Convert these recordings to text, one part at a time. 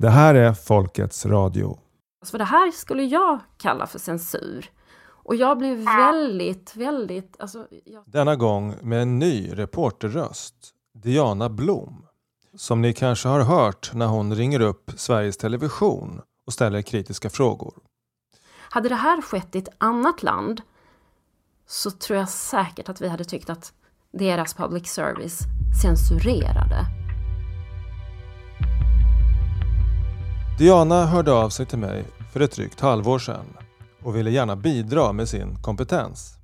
Det här är Folkets Radio. För det här skulle jag kalla för censur. Och jag blev väldigt, väldigt... Alltså, jag... Denna gång med en ny reporterröst, Diana Blom. Som ni kanske har hört när hon ringer upp Sveriges Television och ställer kritiska frågor. Hade det här skett i ett annat land så tror jag säkert att vi hade tyckt att deras public service censurerade. Diana hörde av sig till mig för ett drygt halvår sedan och ville gärna bidra med sin kompetens.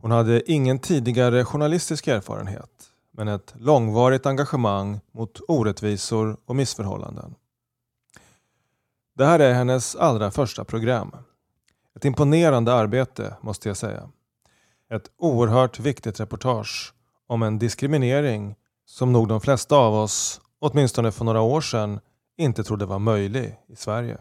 Hon hade ingen tidigare journalistisk erfarenhet men ett långvarigt engagemang mot orättvisor och missförhållanden. Det här är hennes allra första program. Ett imponerande arbete måste jag säga. Ett oerhört viktigt reportage om en diskriminering som nog de flesta av oss, åtminstone för några år sedan, inte trodde var möjlig i Sverige.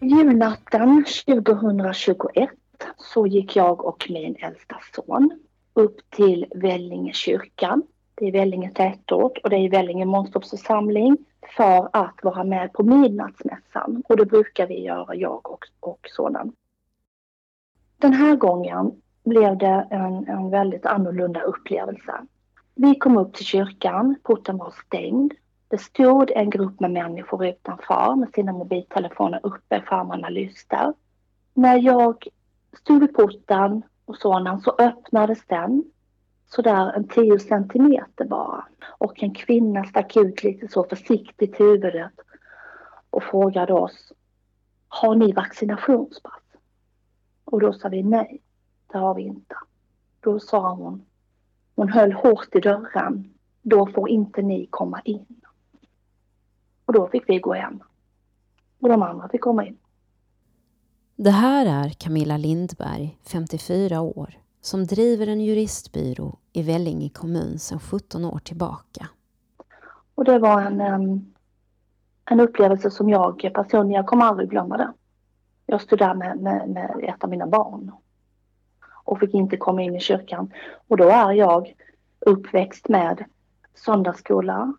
Julnatten 2021 så gick jag och min äldsta son upp till Vellinge kyrka. Det är Vellinge tätort och det är Vellinge Månstorpsförsamling för att vara med på midnattsmässan. Och det brukar vi göra, jag och, och sonen. Den här gången blev det en, en väldigt annorlunda upplevelse. Vi kom upp till kyrkan, porten var stängd. Det stod en grupp med människor utanför med sina mobiltelefoner uppe, skärmarna lyste. När jag stod vid porten och sådan så öppnades den sådär en 10 centimeter bara. Och en kvinna stack ut lite så försiktigt huvudet och frågade oss Har ni vaccinationspass? Och då sa vi nej, det har vi inte. Då sa hon hon höll hårt i dörren. Då får inte ni komma in. Och då fick vi gå hem. Och de andra fick komma in. Det här är Camilla Lindberg, 54 år, som driver en juristbyrå i Vellinge kommun sedan 17 år tillbaka. Och det var en, en, upplevelse som jag personligen, jag kommer aldrig glömma det. Jag stod där med, med, med ett av mina barn och fick inte komma in i kyrkan. Och då är jag uppväxt med söndagsskola.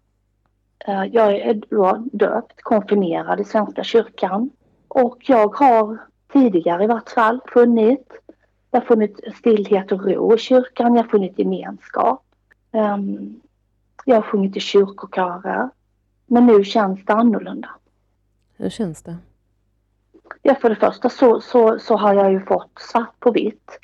Eh, jag är då döpt, konfirmerad i Svenska kyrkan och jag har tidigare i vart fall funnit jag har funnit stillhet och ro i kyrkan, jag har funnit gemenskap. Um, jag har sjungit i kyrkokörer. Men nu känns det annorlunda. Hur känns det? Ja, för det första så, så, så har jag ju fått svart på vitt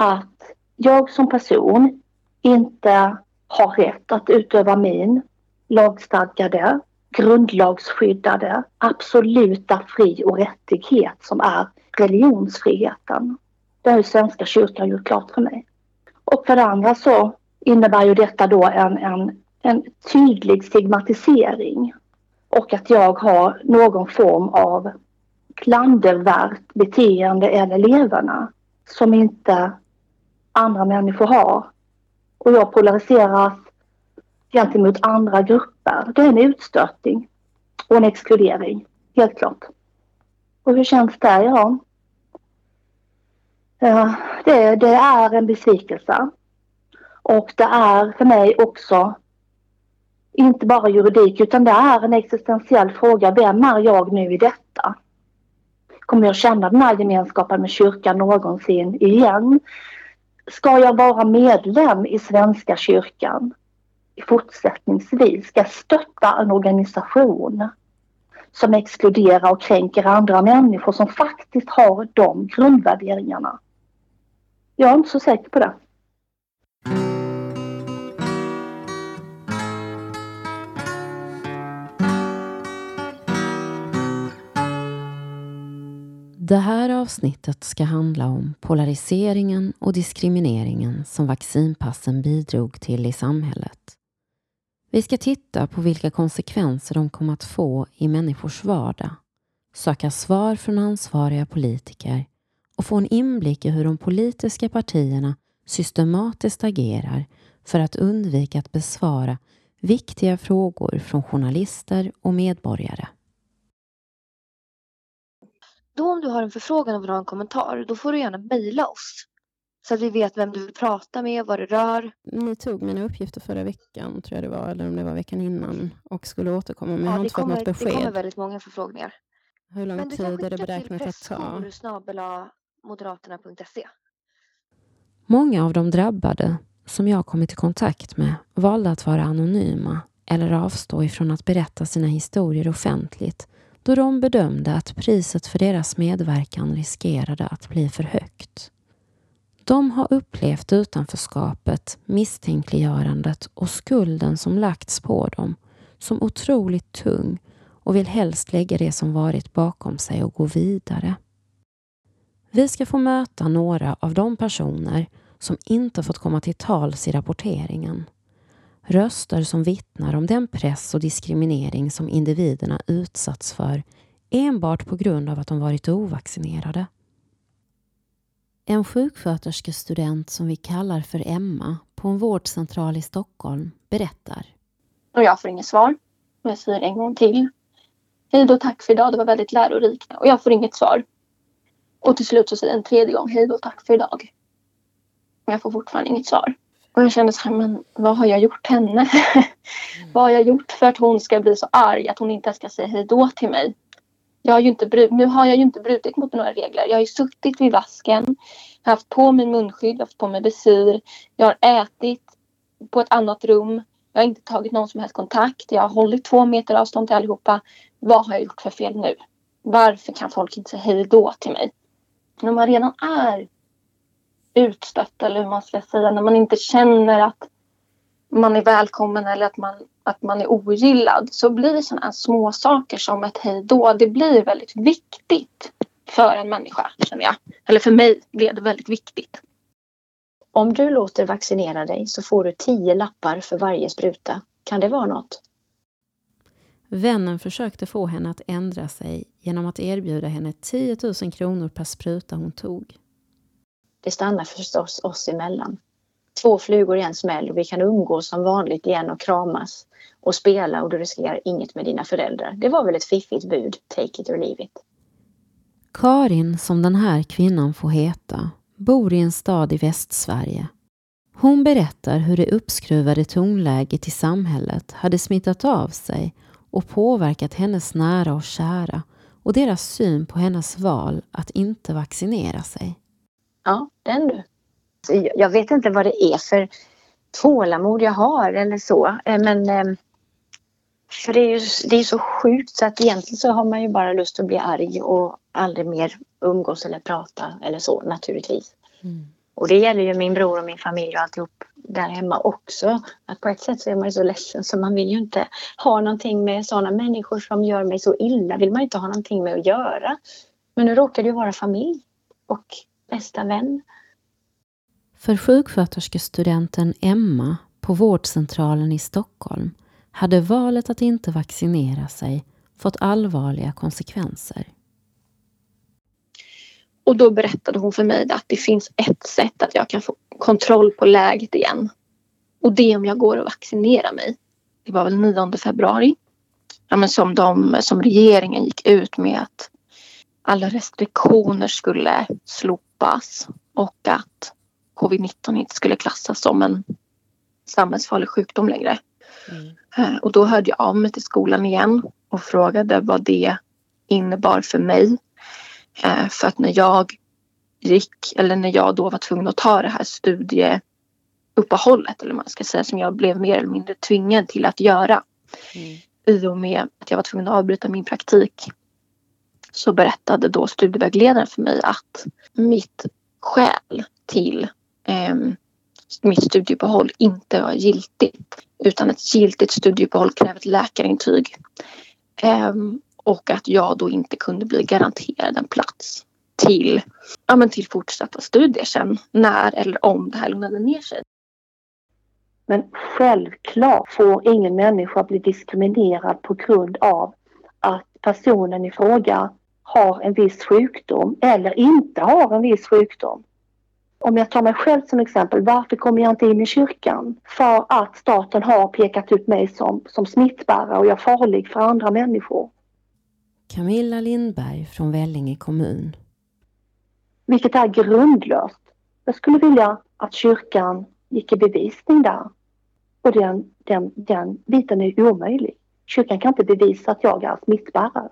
att jag som person inte har rätt att utöva min lagstadgade, grundlagsskyddade, absoluta fri och rättighet som är religionsfriheten. Det har ju Svenska kyrkan gjort klart för mig. Och för det andra så innebär ju detta då en, en, en tydlig stigmatisering och att jag har någon form av klandervärt beteende eller eleverna som inte andra människor har. Och jag polariseras gentemot andra grupper. Det är en utstötning och en exkludering, helt klart. Och hur känns det? Ja, det, det är en besvikelse. Och det är för mig också inte bara juridik utan det är en existentiell fråga. Vem är jag nu i detta? Kommer jag känna den här gemenskapen med kyrkan någonsin igen? Ska jag vara medlem i Svenska kyrkan fortsättningsvis? Ska jag stötta en organisation som exkluderar och kränker andra människor som faktiskt har de grundvärderingarna? Jag är inte så säker på det. Det här avsnittet ska handla om polariseringen och diskrimineringen som vaccinpassen bidrog till i samhället. Vi ska titta på vilka konsekvenser de kom att få i människors vardag, söka svar från ansvariga politiker och få en inblick i hur de politiska partierna systematiskt agerar för att undvika att besvara viktiga frågor från journalister och medborgare. Då om du har en förfrågan och vill ha en kommentar, då får du gärna mejla oss. Så att vi vet vem du vill prata med, vad det rör. Ni tog mina uppgifter förra veckan, tror jag det var, eller om det var veckan innan, och skulle återkomma, men ja, jag har inte kommer, fått något besked. Det kommer väldigt många förfrågningar. Hur lång tid är det beräknat att ta? moderaterna.se. Många av de drabbade som jag kommit i kontakt med valde att vara anonyma eller avstå ifrån att berätta sina historier offentligt då de bedömde att priset för deras medverkan riskerade att bli för högt. De har upplevt utanförskapet, misstänkliggörandet och skulden som lagts på dem som otroligt tung och vill helst lägga det som varit bakom sig och gå vidare. Vi ska få möta några av de personer som inte fått komma till tals i rapporteringen. Röster som vittnar om den press och diskriminering som individerna utsatts för enbart på grund av att de varit ovaccinerade. En sjuksköterskestudent som vi kallar för Emma på en vårdcentral i Stockholm berättar. Och jag får inget svar. Och jag säger en gång till. Hej då, tack för idag. Det var väldigt lärorikt. Och jag får inget svar. Och till slut så säger jag en tredje gång. Hej då, tack för idag. Men jag får fortfarande inget svar. Och jag kände så här, men vad har jag gjort henne? Mm. vad har jag gjort för att hon ska bli så arg att hon inte ska säga hej då till mig? Jag har ju inte nu har jag ju inte brutit mot några regler. Jag har ju suttit vid vasken, haft på mig munskydd, haft på mig visir. Jag har ätit på ett annat rum. Jag har inte tagit någon som helst kontakt. Jag har hållit två meter avstånd till allihopa. Vad har jag gjort för fel nu? Varför kan folk inte säga hej då till mig? När man redan är utstött eller hur man ska säga, när man inte känner att man är välkommen eller att man, att man är ogillad så blir sådana här små saker som ett hej då, det blir väldigt viktigt för en människa känner jag. Eller för mig blev det väldigt viktigt. Om du låter vaccinera dig så får du tio lappar för varje spruta. Kan det vara något? Vännen försökte få henne att ändra sig genom att erbjuda henne 10 000 kronor per spruta hon tog. Det stannar förstås oss emellan. Två flugor i en smäll och vi kan umgås som vanligt igen och kramas och spela och du riskerar inget med dina föräldrar. Det var väl ett fiffigt bud, take it or leave it. Karin, som den här kvinnan får heta, bor i en stad i Västsverige. Hon berättar hur det uppskruvade tonläget i samhället hade smittat av sig och påverkat hennes nära och kära och deras syn på hennes val att inte vaccinera sig. Ja, den du. Jag vet inte vad det är för tålamod jag har eller så. Eh, men eh, för det är ju det är så sjukt så att egentligen så har man ju bara lust att bli arg och aldrig mer umgås eller prata eller så naturligtvis. Mm. Och det gäller ju min bror och min familj och alltihop där hemma också. Att på ett sätt så är man ju så ledsen så man vill ju inte ha någonting med sådana människor som gör mig så illa. vill man inte ha någonting med att göra. Men nu råkar det ju vara familj och bästa vän. För sjuksköterskestudenten Emma på vårdcentralen i Stockholm hade valet att inte vaccinera sig fått allvarliga konsekvenser. Och då berättade hon för mig att det finns ett sätt att jag kan få kontroll på läget igen. Och det är om jag går och vaccinerar mig. Det var väl 9 februari. Ja, men som, de, som regeringen gick ut med att alla restriktioner skulle slopas och att covid-19 inte skulle klassas som en samhällsfarlig sjukdom längre. Mm. Eh, och då hörde jag av mig till skolan igen och frågade vad det innebar för mig. Eh, för att när jag gick, eller när jag då var tvungen att ta det här studieuppehållet eller man ska säga som jag blev mer eller mindre tvingad till att göra. Mm. I och med att jag var tvungen att avbryta min praktik så berättade då studievägledaren för mig att mitt skäl till eh, mitt studieuppehåll inte var giltigt. Utan ett giltigt studieuppehåll kräver ett läkarintyg. Eh, och att jag då inte kunde bli garanterad en plats till, ja, men till fortsatta studier sen när eller om det här lugnade ner sig. Men självklart får ingen människa bli diskriminerad på grund av att personen i fråga har en viss sjukdom eller inte har en viss sjukdom. Om jag tar mig själv som exempel, varför kommer jag inte in i kyrkan? För att staten har pekat ut mig som, som smittbärare och jag är farlig för andra människor. Camilla Lindberg från Vellinge kommun. Vilket är grundlöst. Jag skulle vilja att kyrkan gick i bevisning där. Och den, den, den biten är omöjlig. Kyrkan kan inte bevisa att jag är smittbärare.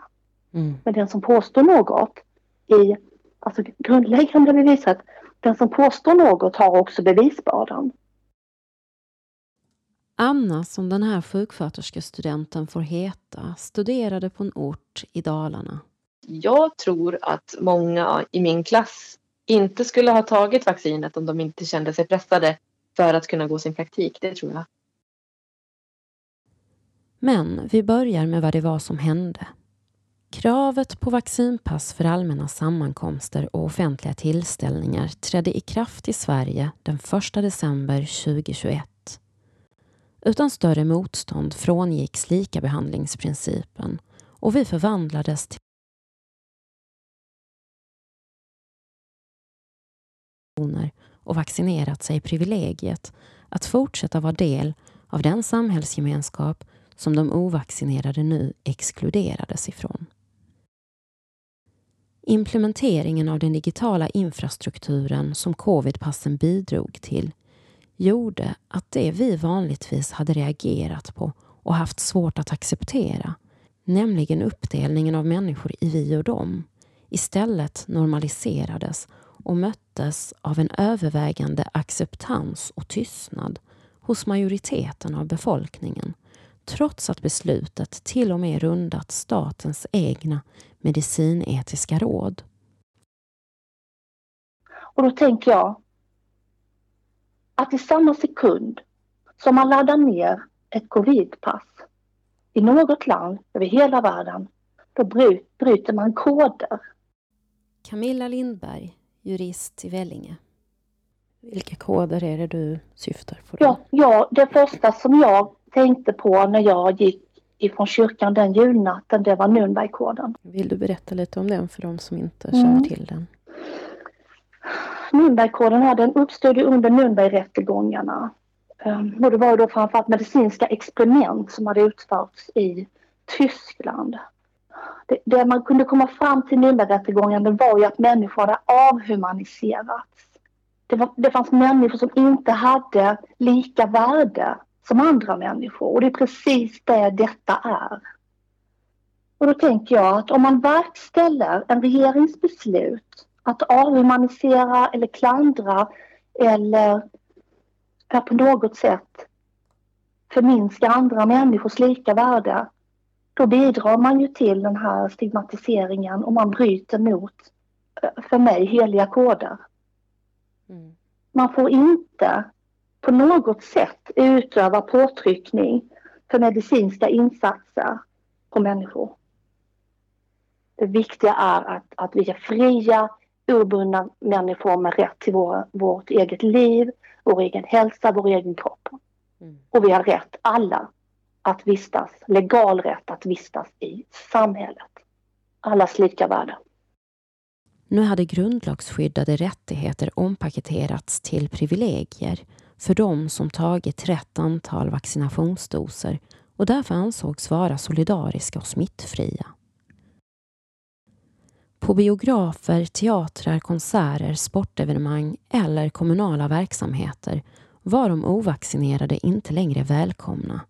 Mm. Men den som påstår något i alltså grundläggande beviset, den som påstår något har också bevisbördan. Anna, som den här sjuksköterskestudenten får heta, studerade på en ort i Dalarna. Jag tror att många i min klass inte skulle ha tagit vaccinet om de inte kände sig pressade för att kunna gå sin praktik. Det tror jag. Men vi börjar med vad det var som hände. Kravet på vaccinpass för allmänna sammankomster och offentliga tillställningar trädde i kraft i Sverige den 1 december 2021. Utan större motstånd frångicks likabehandlingsprincipen och vi förvandlades till och vaccinerat sig privilegiet att fortsätta vara del av den samhällsgemenskap som de ovaccinerade nu exkluderades ifrån. Implementeringen av den digitala infrastrukturen som covidpassen bidrog till gjorde att det vi vanligtvis hade reagerat på och haft svårt att acceptera, nämligen uppdelningen av människor i vi och dem, istället normaliserades och möttes av en övervägande acceptans och tystnad hos majoriteten av befolkningen trots att beslutet till och med rundat statens egna medicinetiska råd. Och då tänker jag att i samma sekund som man laddar ner ett covidpass i något land över hela världen, då bryter man koder. Camilla Lindberg, jurist i Vellinge. Vilka koder är det du syftar på? Ja, ja, det första som jag tänkte på när jag gick ifrån kyrkan den julnatten, det var Nürnbergkoden. Vill du berätta lite om den för de som inte känner mm. till den? Nürnbergkoden här, den uppstod under Nürnbergrättegångarna. Um, och det var då framförallt medicinska experiment som hade utförts i Tyskland. Det, det man kunde komma fram till Nürnbergrättegångarna var ju att människor hade avhumaniserats. Det, var, det fanns människor som inte hade lika värde som andra människor och det är precis det detta är. Och då tänker jag att om man verkställer en regeringsbeslut att avhumanisera eller klandra eller på något sätt förminska andra människors lika värde, då bidrar man ju till den här stigmatiseringen och man bryter mot, eh, för mig, heliga koder. Mm. Man får inte på något sätt utöva påtryckning för medicinska insatser på människor. Det viktiga är att, att vi är fria, obundna människor med rätt till vår, vårt eget liv, vår egen hälsa, vår egen kropp. Mm. Och vi har rätt, alla, att vistas, legal rätt att vistas i samhället. Allas lika värde. Nu hade grundlagsskyddade rättigheter ompaketerats till privilegier för de som tagit rätt antal vaccinationsdoser och därför ansågs vara solidariska och smittfria. På biografer, teatrar, konserter, sportevenemang eller kommunala verksamheter var de ovaccinerade inte längre välkomna.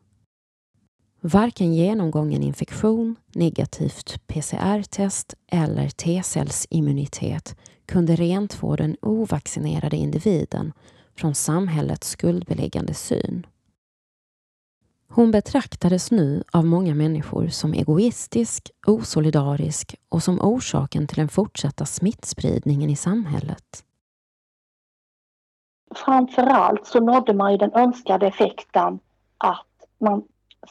Varken genomgången infektion, negativt PCR-test eller T-cellsimmunitet kunde rentvå den ovaccinerade individen från samhällets skuldbeläggande syn. Hon betraktades nu av många människor som egoistisk, osolidarisk och som orsaken till den fortsatta smittspridningen i samhället. Framförallt så nådde man ju den önskade effekten att man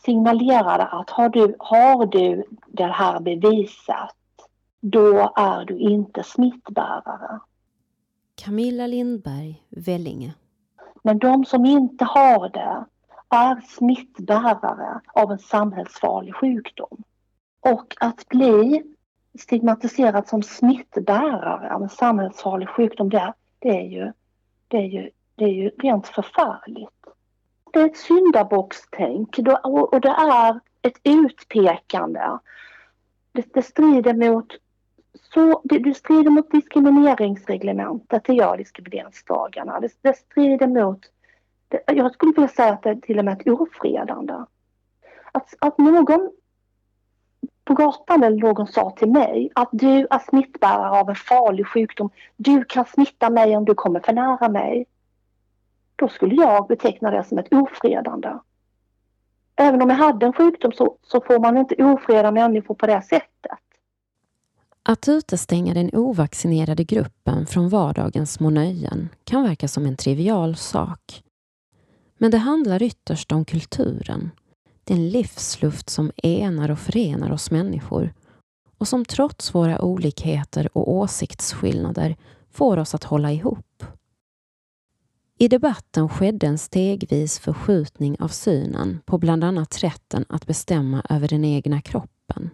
signalerade att har du, har du det här beviset, då är du inte smittbärare. Camilla Lindberg, Vellinge. Men de som inte har det är smittbärare av en samhällsfarlig sjukdom. Och att bli stigmatiserad som smittbärare av en samhällsfarlig sjukdom, det, det, är, ju, det, är, ju, det är ju rent förfärligt. Det är ett syndabockstänk och det är ett utpekande. Det, det strider mot så det, det strider mot diskrimineringsreglementet, det gör diskrimineringslagarna. Det, det strider mot, det, jag skulle vilja säga att det är till och med ett ofredande. Att, att någon på gatan eller någon sa till mig att du är smittbärare av en farlig sjukdom. Du kan smitta mig om du kommer för nära mig. Då skulle jag beteckna det som ett ofredande. Även om jag hade en sjukdom så, så får man inte ofreda människor på det sättet. Att utestänga den ovaccinerade gruppen från vardagens små nöjen kan verka som en trivial sak. Men det handlar ytterst om kulturen. Den livsluft som enar och förenar oss människor och som trots våra olikheter och åsiktsskillnader får oss att hålla ihop. I debatten skedde en stegvis förskjutning av synen på bland annat rätten att bestämma över den egna kroppen.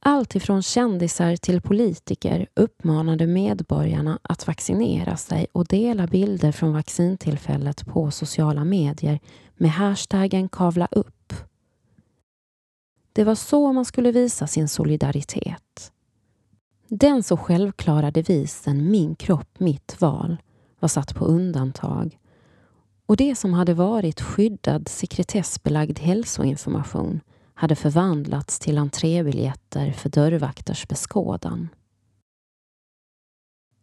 Allt ifrån kändisar till politiker uppmanade medborgarna att vaccinera sig och dela bilder från vaccintillfället på sociala medier med hashtaggen kavla upp. Det var så man skulle visa sin solidaritet. Den så självklara devisen Min kropp, mitt val var satt på undantag och det som hade varit skyddad sekretessbelagd hälsoinformation hade förvandlats till entrébiljetter för dörrvakters beskådan.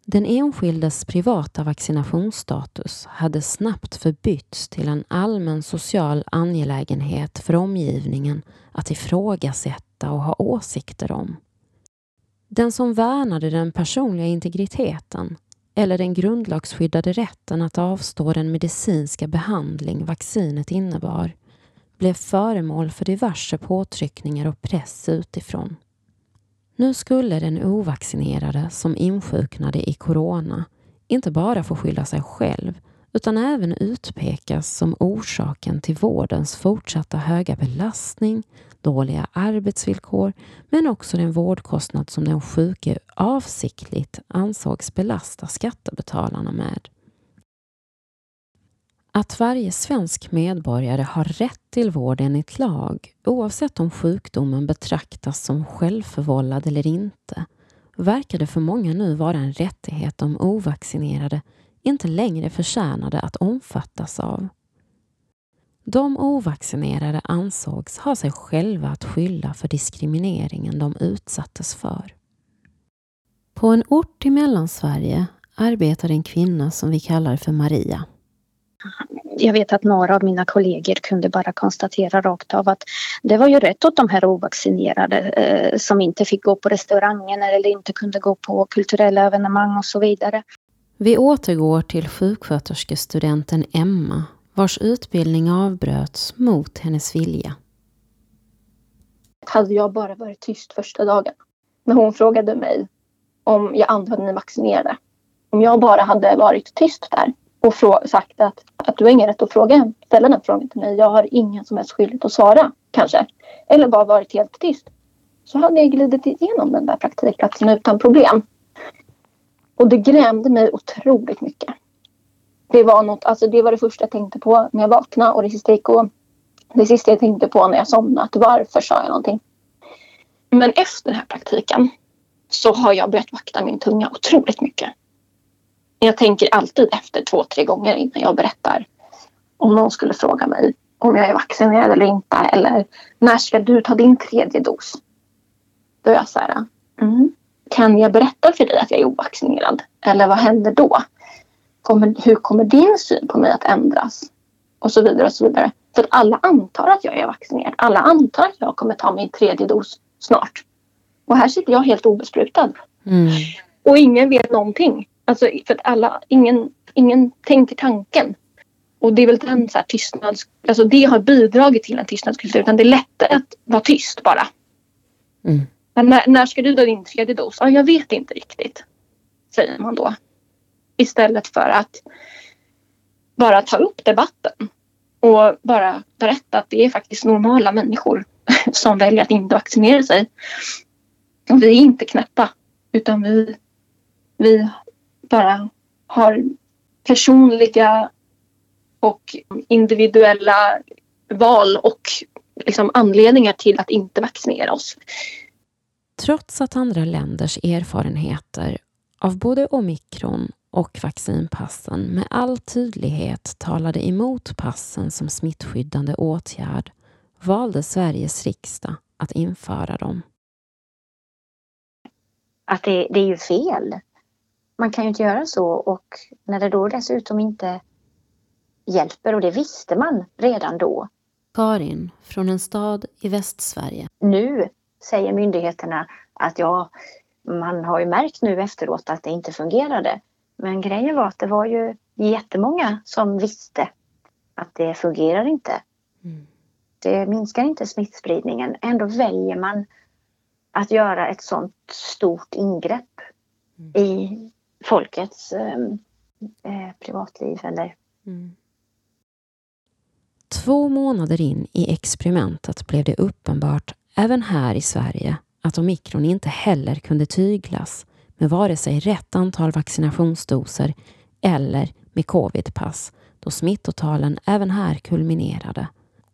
Den enskildes privata vaccinationsstatus hade snabbt förbytts till en allmän social angelägenhet för omgivningen att ifrågasätta och ha åsikter om. Den som värnade den personliga integriteten eller den grundlagsskyddade rätten att avstå den medicinska behandling vaccinet innebar blev föremål för diverse påtryckningar och press utifrån. Nu skulle den ovaccinerade som insjuknade i corona inte bara få skylla sig själv utan även utpekas som orsaken till vårdens fortsatta höga belastning, dåliga arbetsvillkor men också den vårdkostnad som den sjuke avsiktligt ansågs belasta skattebetalarna med. Att varje svensk medborgare har rätt till vård enligt lag oavsett om sjukdomen betraktas som självförvållad eller inte verkade för många nu vara en rättighet de ovaccinerade inte längre förtjänade att omfattas av. De ovaccinerade ansågs ha sig själva att skylla för diskrimineringen de utsattes för. På en ort i Mellansverige arbetar en kvinna som vi kallar för Maria. Jag vet att några av mina kollegor kunde bara konstatera rakt av att det var ju rätt åt de här ovaccinerade eh, som inte fick gå på restaurangen eller inte kunde gå på kulturella evenemang och så vidare. Vi återgår till sjuksköterskestudenten Emma vars utbildning avbröts mot hennes vilja. Hade jag bara varit tyst första dagen när hon frågade mig om jag antog att vaccinerade. Om jag bara hade varit tyst där och sagt att, att du har ingen rätt att fråga, ställa den frågan till mig. Jag har ingen som helst skyldighet att svara kanske. Eller bara varit helt tyst. Så hade jag glidit igenom den där praktikplatsen utan problem. Och det grämde mig otroligt mycket. Det var, något, alltså det var det första jag tänkte på när jag vaknade och det sista, gick och, det sista jag tänkte på när jag somnade. Varför sa jag någonting? Men efter den här praktiken så har jag börjat vakta min tunga otroligt mycket. Jag tänker alltid efter två, tre gånger innan jag berättar. Om någon skulle fråga mig om jag är vaccinerad eller inte eller när ska du ta din tredje dos? Då är jag så här, mm, kan jag berätta för dig att jag är ovaccinerad? Eller vad händer då? Kommer, hur kommer din syn på mig att ändras? Och så vidare och så vidare. För att alla antar att jag är vaccinerad. Alla antar att jag kommer ta min tredje dos snart. Och här sitter jag helt obesprutad. Mm. Och ingen vet någonting. Alltså för att alla, ingen, ingen tänker tanken. Och det är väl den så här tystnads... Alltså det har bidragit till en tystnadskultur. Utan det är lättare att vara tyst bara. Mm. Men när, när ska du ta din tredje dos? Ja, jag vet inte riktigt. Säger man då. Istället för att bara ta upp debatten. Och bara berätta att det är faktiskt normala människor som väljer att inte vaccinera sig. Och vi är inte knäppa. Utan vi, vi bara har personliga och individuella val och liksom anledningar till att inte vaccinera oss. Trots att andra länders erfarenheter av både omikron och vaccinpassen med all tydlighet talade emot passen som smittskyddande åtgärd valde Sveriges riksdag att införa dem. Att det, det är ju fel. Man kan ju inte göra så och när det då dessutom inte hjälper och det visste man redan då. Karin från en stad i Västsverige. Nu säger myndigheterna att ja, man har ju märkt nu efteråt att det inte fungerade. Men grejen var att det var ju jättemånga som visste att det fungerar inte. Mm. Det minskar inte smittspridningen. Ändå väljer man att göra ett sånt stort ingrepp mm. i folkets ehm, eh, privatliv eller mm. Två månader in i experimentet blev det uppenbart även här i Sverige att omikron inte heller kunde tyglas med vare sig rätt antal vaccinationsdoser eller med covidpass då smittotalen även här kulminerade.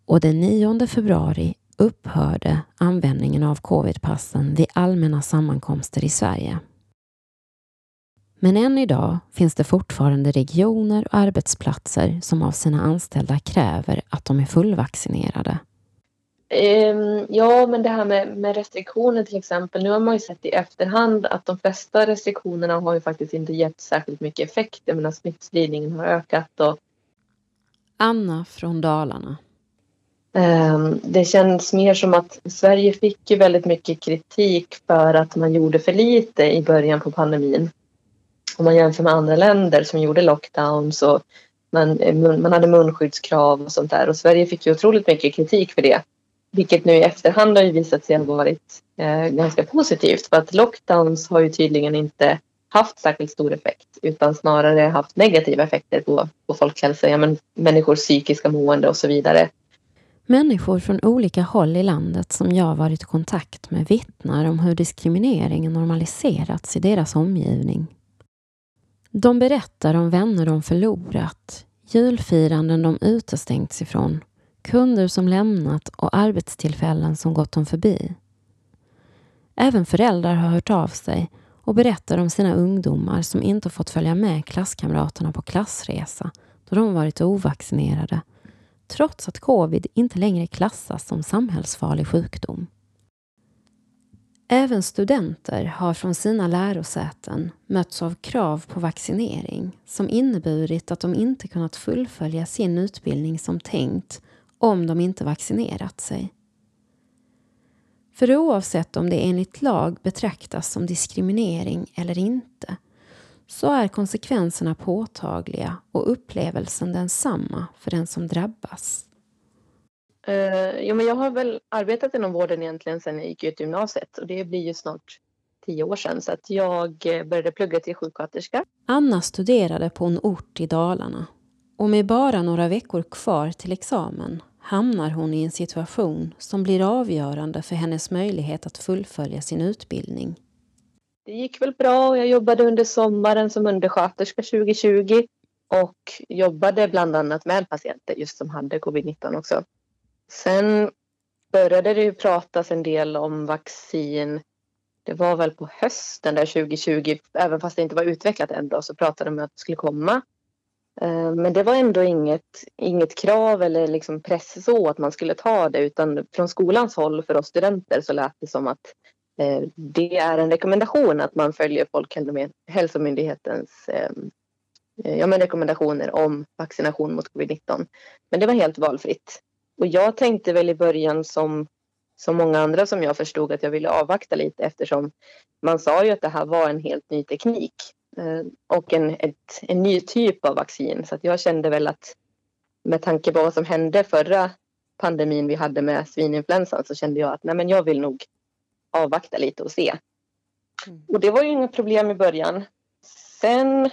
Och den 9 februari upphörde användningen av covidpassen vid allmänna sammankomster i Sverige. Men än idag finns det fortfarande regioner och arbetsplatser som av sina anställda kräver att de är fullvaccinerade. Um, ja, men det här med, med, restriktioner till exempel. Nu har man ju sett i efterhand att de flesta restriktionerna har ju faktiskt inte gett särskilt mycket effekt. Jag menar smittspridningen har ökat och... Anna från Dalarna. Um, det känns mer som att Sverige fick ju väldigt mycket kritik för att man gjorde för lite i början på pandemin. Om man jämför med andra länder som gjorde lockdowns och man, man hade munskyddskrav och sånt där och Sverige fick ju otroligt mycket kritik för det. Vilket nu i efterhand har ju visat sig ha varit eh, ganska positivt för att lockdowns har ju tydligen inte haft särskilt stor effekt utan snarare haft negativa effekter på, på folkhälsa, ja, men människors psykiska mående och så vidare. Människor från olika håll i landet som jag varit i kontakt med vittnar om hur diskrimineringen normaliserats i deras omgivning. De berättar om vänner de förlorat, julfiranden de utestängts ifrån kunder som lämnat och arbetstillfällen som gått dem förbi. Även föräldrar har hört av sig och berättar om sina ungdomar som inte fått följa med klasskamraterna på klassresa då de varit ovaccinerade, trots att covid inte längre klassas som samhällsfarlig sjukdom. Även studenter har från sina lärosäten mötts av krav på vaccinering som inneburit att de inte kunnat fullfölja sin utbildning som tänkt om de inte vaccinerat sig. För oavsett om det enligt lag betraktas som diskriminering eller inte så är konsekvenserna påtagliga och upplevelsen densamma för den som drabbas. Uh, jo, men jag har väl arbetat inom vården egentligen sedan jag gick ut gymnasiet och det blir ju snart tio år sedan så att jag eh, började plugga till sjuksköterska. Anna studerade på en ort i Dalarna och med bara några veckor kvar till examen hamnar hon i en situation som blir avgörande för hennes möjlighet att fullfölja sin utbildning. Det gick väl bra. Jag jobbade under sommaren som undersköterska 2020 och jobbade bland annat med patienter just som hade covid-19 också. Sen började det ju pratas en del om vaccin. Det var väl på hösten där 2020, även fast det inte var utvecklat än då, så pratade de om att det skulle komma. Eh, men det var ändå inget, inget krav eller liksom press så att man skulle ta det utan från skolans håll för oss studenter så lät det som att eh, det är en rekommendation att man följer Folkhälsomyndighetens ehm, eh, ja, men rekommendationer om vaccination mot covid-19. Men det var helt valfritt. Och jag tänkte väl i början som, som många andra som jag förstod att jag ville avvakta lite eftersom man sa ju att det här var en helt ny teknik Eh, och en, ett, en ny typ av vaccin. Så jag kände väl att med tanke på vad som hände förra pandemin vi hade med svininfluensan så kände jag att nej men jag vill nog avvakta lite och se. Mm. Och det var ju inga problem i början. Sen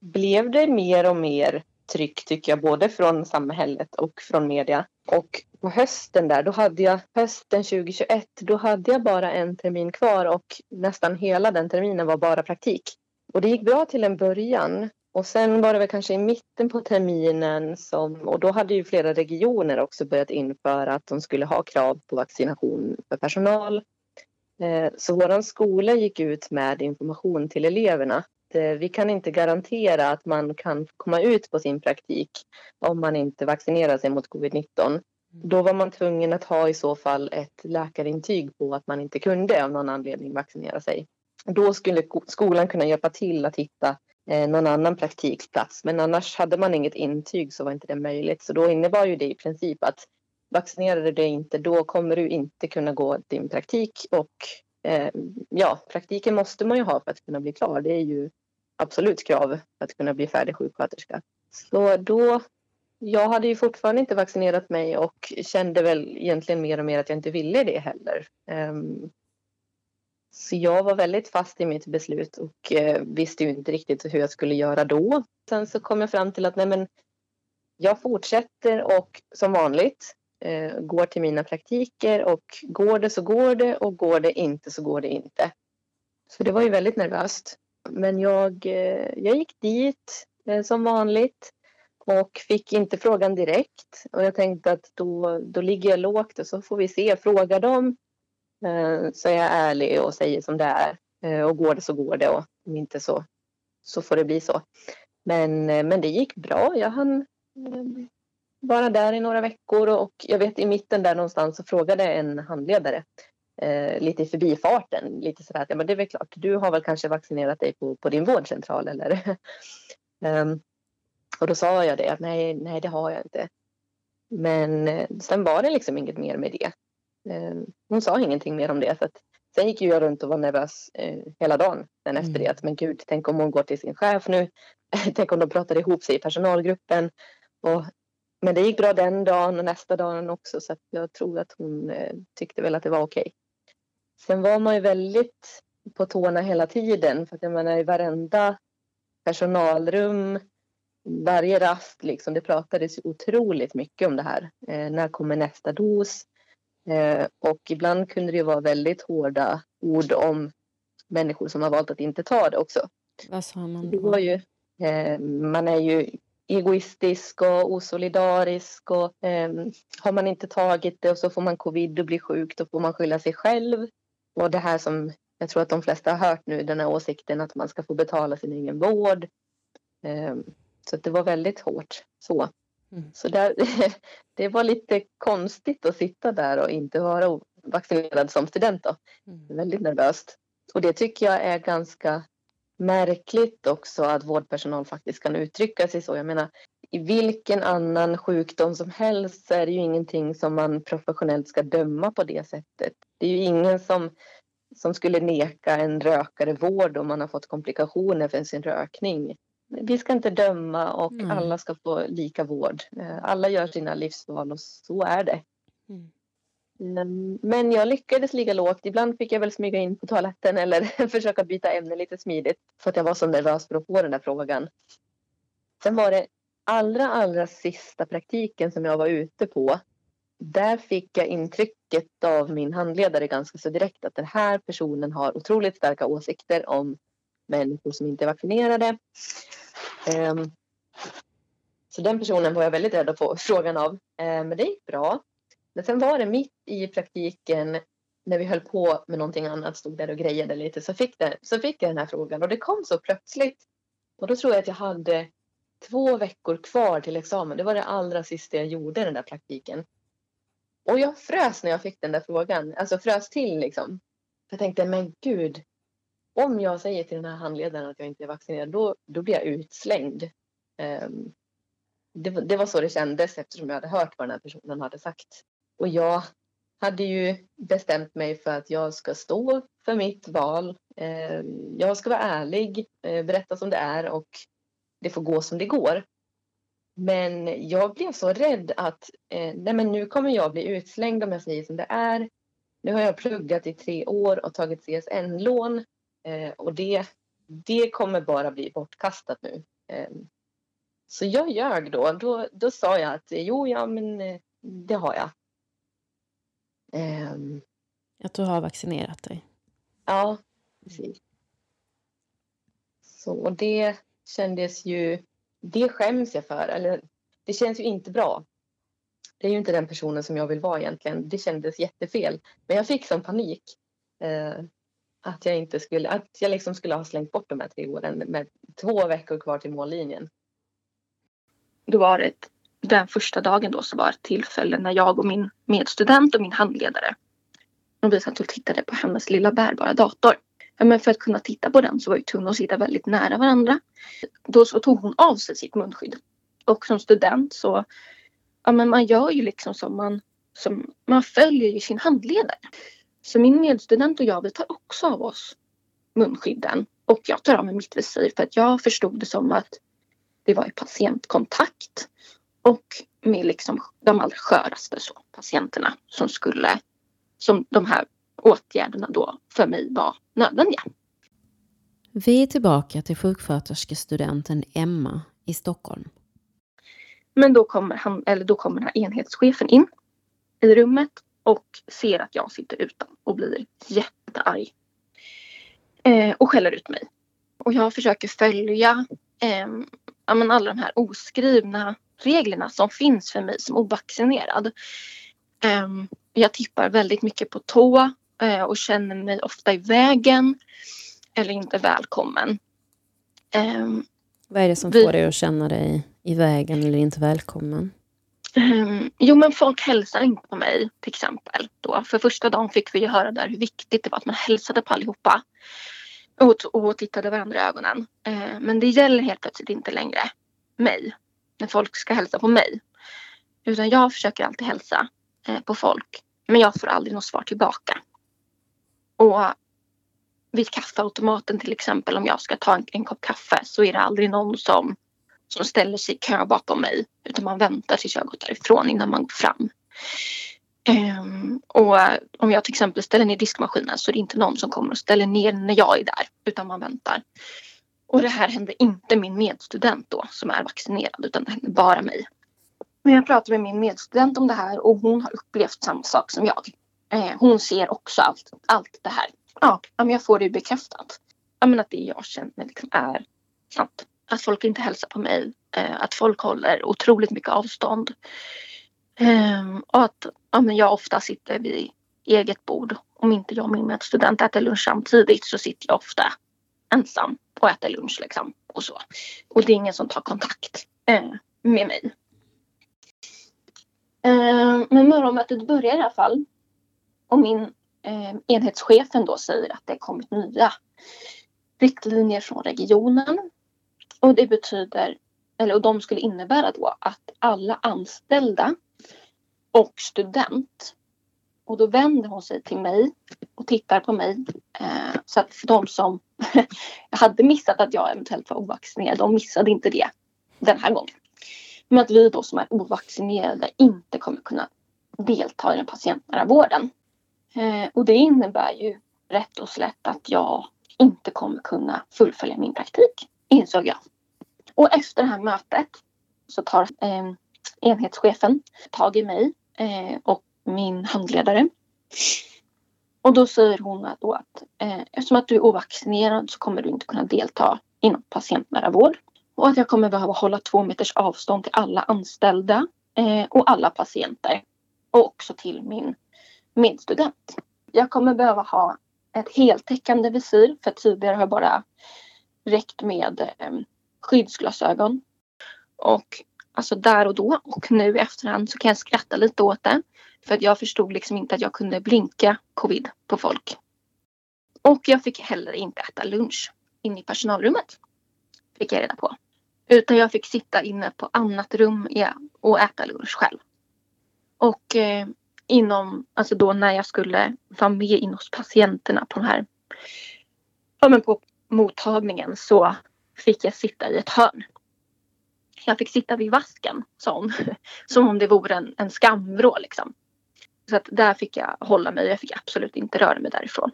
blev det mer och mer tryck tycker jag både från samhället och från media. Och på hösten där, då hade jag hösten 2021, då hade jag bara en termin kvar och nästan hela den terminen var bara praktik. Och det gick bra till en början. Och sen var det väl kanske i mitten på terminen som, och då hade ju flera regioner också börjat införa att de skulle ha krav på vaccination för personal. Eh, så vår skola gick ut med information till eleverna. Eh, vi kan inte garantera att man kan komma ut på sin praktik om man inte vaccinerar sig mot covid-19. Då var man tvungen att ha i så fall ett läkarintyg på att man inte kunde av någon anledning vaccinera sig. Då skulle skolan kunna hjälpa till att hitta eh, någon annan praktikplats. Men annars hade man inget intyg så var inte det möjligt. Så då innebar ju det i princip att vaccinerar du dig inte då kommer du inte kunna gå din praktik och eh, ja, praktiken måste man ju ha för att kunna bli klar. Det är ju absolut krav för att kunna bli färdig sjuksköterska. Så då, jag hade ju fortfarande inte vaccinerat mig och kände väl egentligen mer och mer att jag inte ville det heller. Um, så jag var väldigt fast i mitt beslut och eh, visste ju inte riktigt hur jag skulle göra då. Sen så kom jag fram till att nej men jag fortsätter och som vanligt eh, går till mina praktiker och går det så går det och går det inte så går det inte. Så det var ju väldigt nervöst. Men jag, eh, jag gick dit eh, som vanligt och fick inte frågan direkt. Och jag tänkte att då, då ligger jag lågt och så får vi se. Frågar de eh, så är jag ärlig och säger som det är. Och går det så går det och om inte så, så får det bli så. Men, men det gick bra. Jag hann vara där i några veckor och jag vet i mitten där någonstans så frågade en handledare eh, lite i förbifarten, lite sådär att ja, men det är väl klart, du har väl kanske vaccinerat dig på, på din vårdcentral eller? um, och då sa jag det att nej, nej, det har jag inte. Men eh, sen var det liksom inget mer med det. Eh, hon sa ingenting mer om det. Så att, sen gick jag runt och var nervös eh, hela dagen sen efter mm. det. Att, men gud, tänk om hon går till sin chef nu. tänk om de pratar ihop sig i personalgruppen. Och men det gick bra den dagen och nästa dagen också så jag tror att hon eh, tyckte väl att det var okej. Sen var man ju väldigt på tårna hela tiden för att jag menar i varenda personalrum, varje rast liksom, det pratades otroligt mycket om det här. Eh, när kommer nästa dos? Eh, och ibland kunde det vara väldigt hårda ord om människor som har valt att inte ta det också. Vad sa man då? Det var ju, eh, man är ju egoistisk och osolidarisk och eh, har man inte tagit det och så får man covid och blir sjuk då får man skylla sig själv. Och det här som jag tror att de flesta har hört nu, den här åsikten att man ska få betala sin egen vård. Eh, så det var väldigt hårt så. Mm. Så där, det var lite konstigt att sitta där och inte vara vaccinerad som student. Då. Mm. Väldigt nervöst. Och det tycker jag är ganska märkligt också att vårdpersonal faktiskt kan uttrycka sig så. Jag menar, i vilken annan sjukdom som helst så är det ju ingenting som man professionellt ska döma på det sättet. Det är ju ingen som, som skulle neka en rökare vård om man har fått komplikationer för sin rökning. Vi ska inte döma och mm. alla ska få lika vård. Eh, alla gör sina livsval och så är det. Mm. Mm, men jag lyckades ligga lågt. Ibland fick jag väl smyga in på toaletten eller försöka byta ämne lite smidigt för att jag var så nervös för att få den där frågan. Sen var det allra, allra sista praktiken som jag var ute på. Där fick jag intrycket av min handledare ganska så direkt att den här personen har otroligt starka åsikter om människor som inte är vaccinerade. Um, så den personen var jag väldigt rädd att få frågan av. Um, men det gick bra. Men sen var det mitt i praktiken när vi höll på med någonting annat, stod där och grejade lite, så fick, det, så fick jag den här frågan och det kom så plötsligt. Och då tror jag att jag hade två veckor kvar till examen. Det var det allra sista jag gjorde den där praktiken. Och jag frös när jag fick den där frågan, alltså frös till liksom. Jag tänkte, men gud, om jag säger till den här handledaren att jag inte är vaccinerad, då, då blir jag utslängd. Um, det, det, var så det kändes eftersom jag hade hört vad den här personen hade sagt. Och jag hade ju bestämt mig för att jag ska stå för mitt val. Um, jag ska vara ärlig, eh, berätta som det är och det får gå som det går. Men jag blev så rädd att eh, nej men nu kommer jag bli utslängd om jag säger som det är. Nu har jag pluggat i tre år och tagit CSN-lån och det, det kommer bara bli bortkastat nu. Så jag ljög då. då. Då sa jag att jo, ja men det har jag. Um, att du har vaccinerat dig? Ja, precis. Så det kändes ju... Det skäms jag för. Eller, det känns ju inte bra. Det är ju inte den personen som jag vill vara egentligen. Det kändes jättefel. Men jag fick sån panik. Eh, att jag inte skulle, att jag liksom skulle ha slängt bort de här tre åren med två veckor kvar till mållinjen. Då var det den första dagen då så var ett tillfälle när jag och min medstudent och min handledare och vi satt och tittade på hennes lilla bärbara dator. Ja, men för att kunna titta på den så var vi tvungna att sitta väldigt nära varandra. Då så tog hon av sig sitt munskydd. Och som student så ja, men man gör ju liksom som man, som, man följer ju sin handledare. Så min medstudent och jag vi tar också av oss munskydden och jag tar av mig mitt visir för att jag förstod det som att det var i patientkontakt och med liksom de allra sköraste så, patienterna som skulle som de här åtgärderna då för mig var nödvändiga. Vi är tillbaka till sjuksköterskestudenten Emma i Stockholm. Men då kommer, han, eller då kommer den här enhetschefen in i rummet och ser att jag sitter utan och blir jättearg. Eh, och skäller ut mig. Och jag försöker följa eh, alla de här oskrivna reglerna som finns för mig som ovaccinerad. Eh, jag tippar väldigt mycket på tå och känner mig ofta i vägen eller inte välkommen. Um, Vad är det som vi, får dig att känna dig i vägen eller inte välkommen? Um, jo men folk hälsar inte på mig till exempel. Då. För första dagen fick vi ju höra där hur viktigt det var att man hälsade på allihopa. Och, och tittade varandra i ögonen. Uh, men det gäller helt plötsligt inte längre mig. När folk ska hälsa på mig. Utan jag försöker alltid hälsa uh, på folk. Men jag får aldrig något svar tillbaka. Och vid kaffeautomaten till exempel om jag ska ta en, en kopp kaffe så är det aldrig någon som, som ställer sig i kö bakom mig utan man väntar tills jag har gått därifrån innan man går fram. Um, och om jag till exempel ställer ner diskmaskinen så är det inte någon som kommer och ställer ner när jag är där utan man väntar. Och det här hände inte min medstudent då som är vaccinerad utan det hände bara mig. Men jag pratade med min medstudent om det här och hon har upplevt samma sak som jag. Eh, hon ser också allt, allt det här. Ja, jag får det bekräftat. men att det jag känner liksom är sant. Att folk inte hälsar på mig. Eh, att folk håller otroligt mycket avstånd. Eh, och att ja, men jag ofta sitter vid eget bord. Om inte jag och min medstudent äter lunch samtidigt så sitter jag ofta ensam och äter lunch liksom. Och så. Och det är ingen som tar kontakt eh, med mig. Eh, men morgonmötet börjar i alla fall. Och min eh, enhetschefen då säger att det kommit nya riktlinjer från regionen. Och det betyder, eller och de skulle innebära då att alla anställda och student och då vänder hon sig till mig och tittar på mig. Eh, så att de som hade missat att jag eventuellt var ovaccinerad, de missade inte det den här gången. Men att vi då som är ovaccinerade inte kommer kunna delta i den patientnära vården. Eh, och det innebär ju rätt och slätt att jag inte kommer kunna fullfölja min praktik, insåg jag. Och efter det här mötet så tar eh, enhetschefen tag i mig eh, och min handledare. Och då säger hon att, då att eh, eftersom att du är ovaccinerad så kommer du inte kunna delta inom patientnära vård. Och att jag kommer behöva hålla två meters avstånd till alla anställda eh, och alla patienter. Och också till min medstudent. Jag kommer behöva ha ett heltäckande visir för tidigare har jag bara räckt med ehm, skyddsglasögon. Och alltså där och då och nu i efterhand så kan jag skratta lite åt det. För att jag förstod liksom inte att jag kunde blinka covid på folk. Och jag fick heller inte äta lunch inne i personalrummet. Fick jag reda på. Utan jag fick sitta inne på annat rum och äta lunch själv. Och eh, inom, alltså då när jag skulle vara med in hos patienterna på den här, ja men på mottagningen så fick jag sitta i ett hörn. Jag fick sitta vid vasken sa hon. som om det vore en, en skamvrå liksom. Så att där fick jag hålla mig. Jag fick absolut inte röra mig därifrån.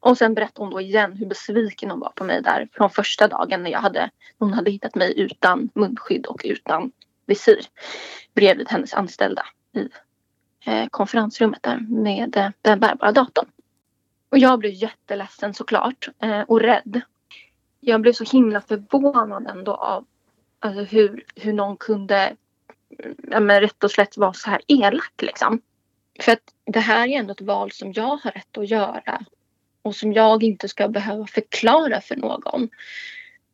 Och sen berättade hon då igen hur besviken hon var på mig där från första dagen när jag hade, hon hade hittat mig utan munskydd och utan visir bredvid hennes anställda i Eh, konferensrummet där med eh, den bärbara datorn. Och jag blev jätteledsen såklart eh, och rädd. Jag blev så himla förvånad ändå av alltså, hur, hur någon kunde ja, men rätt och slätt vara så här elak liksom. För att det här är ändå ett val som jag har rätt att göra och som jag inte ska behöva förklara för någon.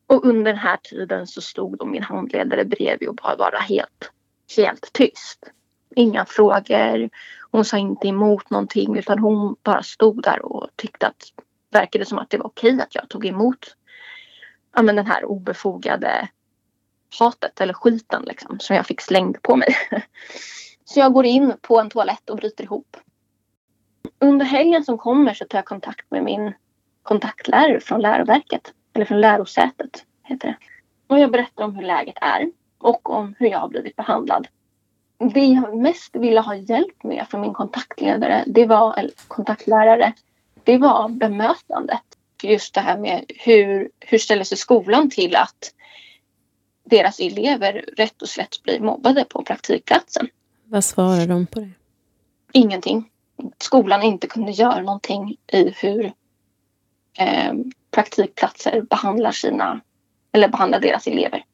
Och under den här tiden så stod då min handledare bredvid och bara var helt, helt tyst. Inga frågor. Hon sa inte emot någonting utan hon bara stod där och tyckte att verkade som att det var okej att jag tog emot ja, men den här obefogade hatet eller skiten liksom som jag fick slängd på mig. Så jag går in på en toalett och bryter ihop. Under helgen som kommer så tar jag kontakt med min kontaktlärare från läroverket. Eller från lärosätet heter det. Och jag berättar om hur läget är och om hur jag har blivit behandlad. Det jag mest ville ha hjälp med från min kontaktledare, det var, eller kontaktlärare, det var bemötandet. Just det här med hur, hur ställer sig skolan till att deras elever rätt och slätt blir mobbade på praktikplatsen. Vad svarar de på det? Ingenting. Skolan inte kunde göra någonting i hur eh, praktikplatser behandlar sina eller behandlar deras elever.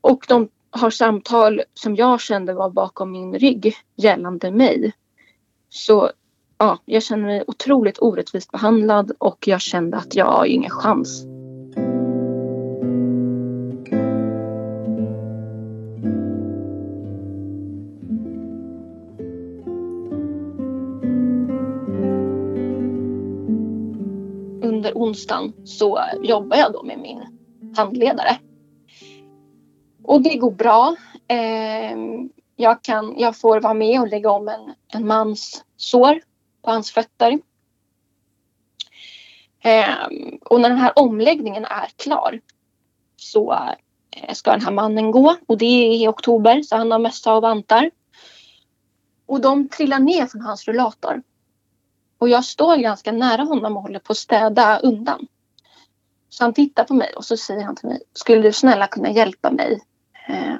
Och de har samtal som jag kände var bakom min rygg gällande mig. Så ja, jag känner mig otroligt orättvist behandlad och jag kände att jag har ingen chans. Under onsdagen så jobbar jag då med min handledare. Och det går bra. Eh, jag, kan, jag får vara med och lägga om en, en mans sår på hans fötter. Eh, och när den här omläggningen är klar så eh, ska den här mannen gå och det är i oktober så han har mössa och vantar. Och de trillar ner från hans rullator. Och jag står ganska nära honom och håller på att städa undan. Så han tittar på mig och så säger han till mig, skulle du snälla kunna hjälpa mig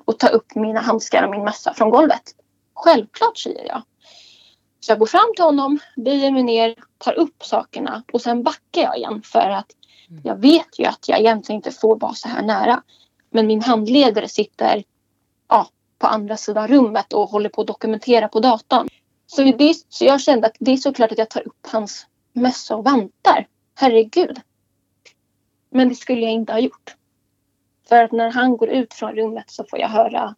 och ta upp mina handskar och min mössa från golvet? Självklart, säger jag. Så jag går fram till honom, böjer mig ner, tar upp sakerna och sen backar jag igen för att jag vet ju att jag egentligen inte får vara så här nära. Men min handledare sitter ja, på andra sidan rummet och håller på att dokumentera på datorn. Så, det, så jag kände att det är såklart att jag tar upp hans mössa och vantar. Herregud. Men det skulle jag inte ha gjort. För att när han går ut från rummet så får jag höra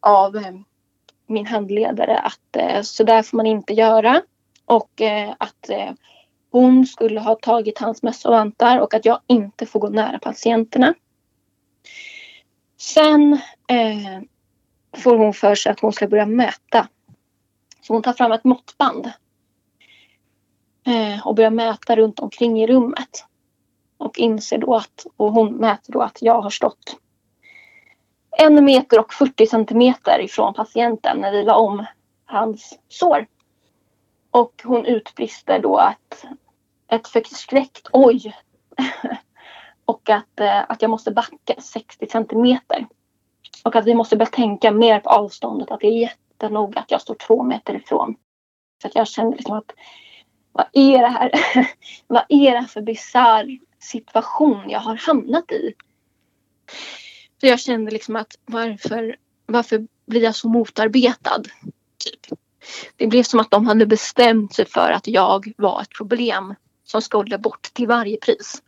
av eh, min handledare att eh, så där får man inte göra. Och eh, att hon skulle ha tagit hans mössa och vantar och att jag inte får gå nära patienterna. Sen får hon för sig att hon ska börja mäta. Så hon tar fram ett måttband. Och börjar mäta runt omkring i rummet. Och inser då att, och hon mäter då att jag har stått en meter och 40 centimeter ifrån patienten när vi la om hans sår. Och hon utbrister då att ett förskräckt oj. och att, eh, att jag måste backa 60 centimeter. Och att vi måste börja tänka mer på avståndet. Att det är jättenoga att jag står två meter ifrån. Så att jag kände liksom att vad är det här? vad är det här för bisarr situation jag har hamnat i? Så jag kände liksom att varför, varför blir jag så motarbetad? Typ. Det blev som att de hade bestämt sig för att jag var ett problem som skulle bort till varje pris.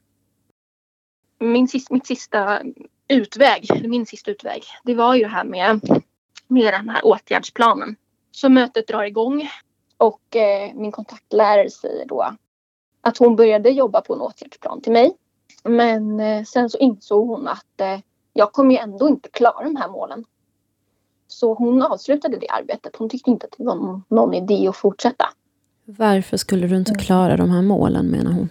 Min, mitt sista utväg, min sista utväg, det var ju det här med, med den här åtgärdsplanen. Så mötet drar igång och eh, min kontaktlärare säger då att hon började jobba på en åtgärdsplan till mig. Men eh, sen så insåg hon att eh, jag kommer ju ändå inte klara de här målen. Så hon avslutade det arbetet. Hon tyckte inte att det var någon, någon idé att fortsätta. Varför skulle du inte klara de här målen menar hon?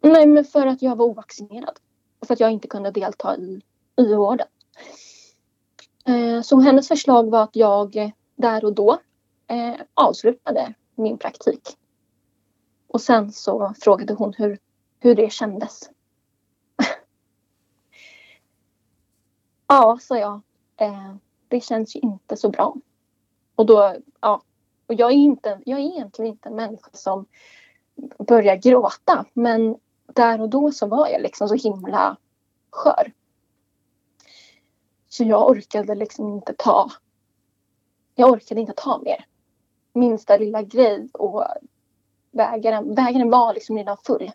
Nej, men för att jag var ovaccinerad. Och för att jag inte kunde delta i, i vården. Eh, så hennes förslag var att jag där och då avslutade min praktik. Och sen så frågade hon hur, hur det kändes. ja, sa jag. Eh, det känns ju inte så bra. Och då, ja. Och jag är, inte, jag är egentligen inte en människa som börjar gråta. Men där och då så var jag liksom så himla skör. Så jag orkade liksom inte ta. Jag orkade inte ta mer. Minsta lilla grej och bägaren, bägaren var liksom redan full.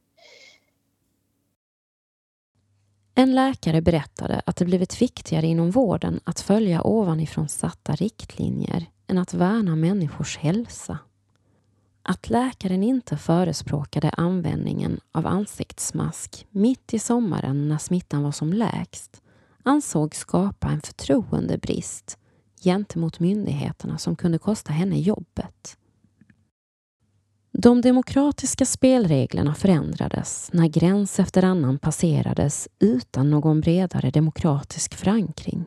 En läkare berättade att det blivit viktigare inom vården att följa ovanifrån satta riktlinjer än att värna människors hälsa. Att läkaren inte förespråkade användningen av ansiktsmask mitt i sommaren när smittan var som lägst ansågs skapa en förtroendebrist gentemot myndigheterna som kunde kosta henne jobbet. De demokratiska spelreglerna förändrades när gräns efter annan passerades utan någon bredare demokratisk förankring.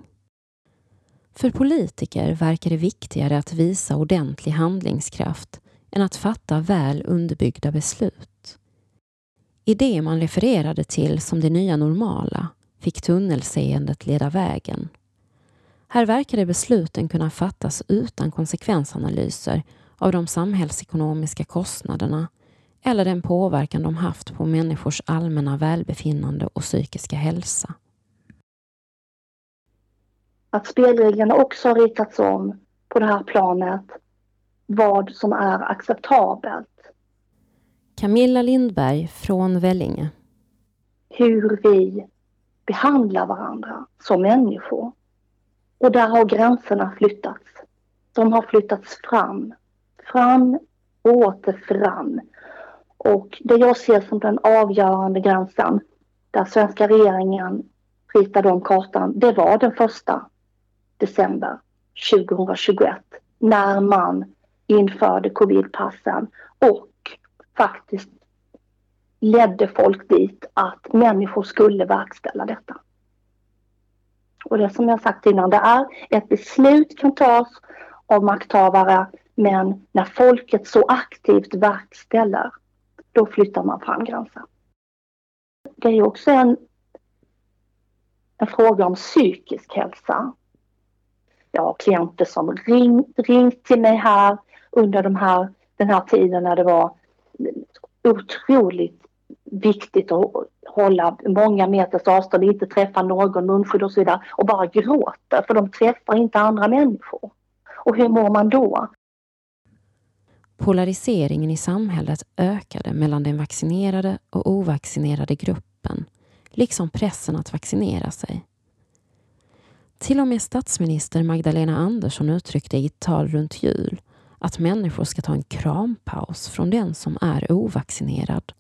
För politiker verkar det viktigare att visa ordentlig handlingskraft än att fatta väl underbyggda beslut. I det man refererade till som det nya normala fick tunnelseendet leda vägen. Här verkade besluten kunna fattas utan konsekvensanalyser av de samhällsekonomiska kostnaderna eller den påverkan de haft på människors allmänna välbefinnande och psykiska hälsa. Att spelreglerna också har ritats om på det här planet vad som är acceptabelt. Camilla Lindberg från Vellinge. Hur vi behandlar varandra som människor. Och där har gränserna flyttats. De har flyttats fram. Fram och åter fram. Och det jag ser som den avgörande gränsen där svenska regeringen ritade om kartan, det var den första december 2021 när man införde covidpassen och faktiskt ledde folk dit att människor skulle verkställa detta. Och det som jag sagt innan, det är ett beslut kan tas av makthavare men när folket så aktivt verkställer, då flyttar man fram gränsen. Det är också en, en fråga om psykisk hälsa. Jag har klienter som ringt, ringt till mig här under de här, den här tiden när det var otroligt viktigt att hålla många meters avstånd, inte träffa någon, munskydd och så vidare och bara gråter för de träffar inte andra människor. Och hur mår man då? Polariseringen i samhället ökade mellan den vaccinerade och ovaccinerade gruppen, liksom pressen att vaccinera sig. Till och med statsminister Magdalena Andersson uttryckte i ett tal runt jul att människor ska ta en krampaus från den som är ovaccinerad.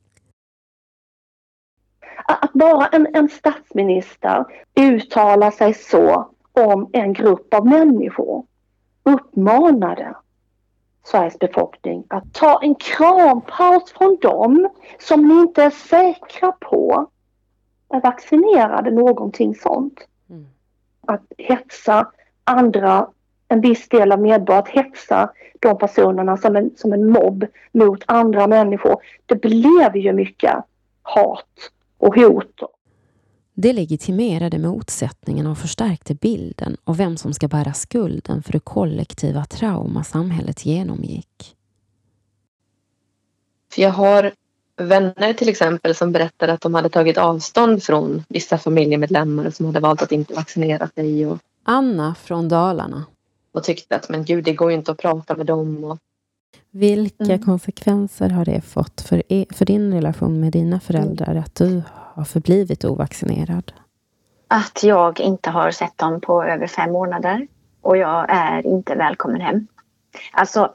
Att bara en, en statsminister uttalar sig så om en grupp av människor uppmanade Sveriges befolkning att ta en krampaus från dem som ni inte är säkra på är vaccinerade, någonting sånt. Mm. Att hetsa andra en viss del av medborgarna att hetsa de personerna som en, som en mobb mot andra människor. Det blev ju mycket hat och hot. Det legitimerade motsättningen och förstärkte bilden av vem som ska bära skulden för det kollektiva trauma samhället genomgick. För jag har vänner till exempel som berättar att de hade tagit avstånd från vissa familjemedlemmar som hade valt att inte vaccinera sig. Och... Anna från Dalarna och tyckte att men gud, det går ju inte att prata med dem. Och... Vilka mm. konsekvenser har det fått för, er, för din relation med dina föräldrar att du har förblivit ovaccinerad? Att jag inte har sett dem på över fem månader och jag är inte välkommen hem. Alltså,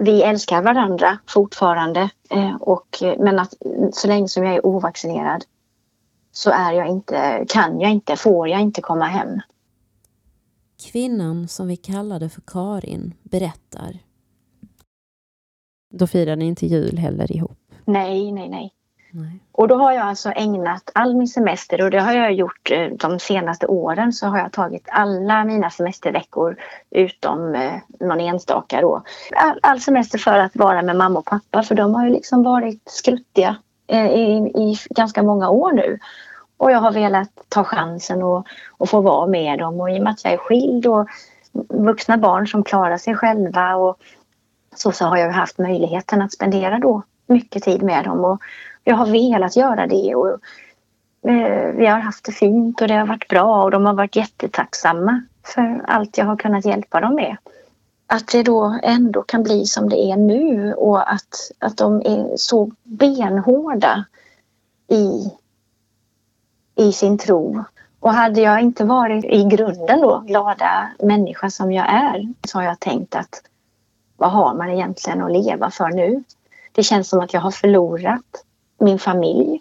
vi älskar varandra fortfarande eh, och, men att så länge som jag är ovaccinerad så är jag inte, kan jag inte, får jag inte komma hem. Kvinnan som vi kallade för Karin berättar. Då firar ni inte jul heller ihop? Nej, nej, nej nej. Och då har jag alltså ägnat all min semester och det har jag gjort eh, de senaste åren så har jag tagit alla mina semesterveckor utom eh, någon enstaka då. All, all semester för att vara med mamma och pappa för de har ju liksom varit skruttiga eh, i, i ganska många år nu. Och jag har velat ta chansen och, och få vara med dem. Och i och med att jag är skild och vuxna barn som klarar sig själva och så, så har jag haft möjligheten att spendera då mycket tid med dem. Och jag har velat göra det. Och, eh, vi har haft det fint och det har varit bra och de har varit jättetacksamma för allt jag har kunnat hjälpa dem med. att det då ändå kan bli som det är nu och att, att de är så benhårda i, i sin tro. Och hade jag inte varit i grunden då glada människa som jag är så har jag tänkt att vad har man egentligen att leva för nu? Det känns som att jag har förlorat min familj.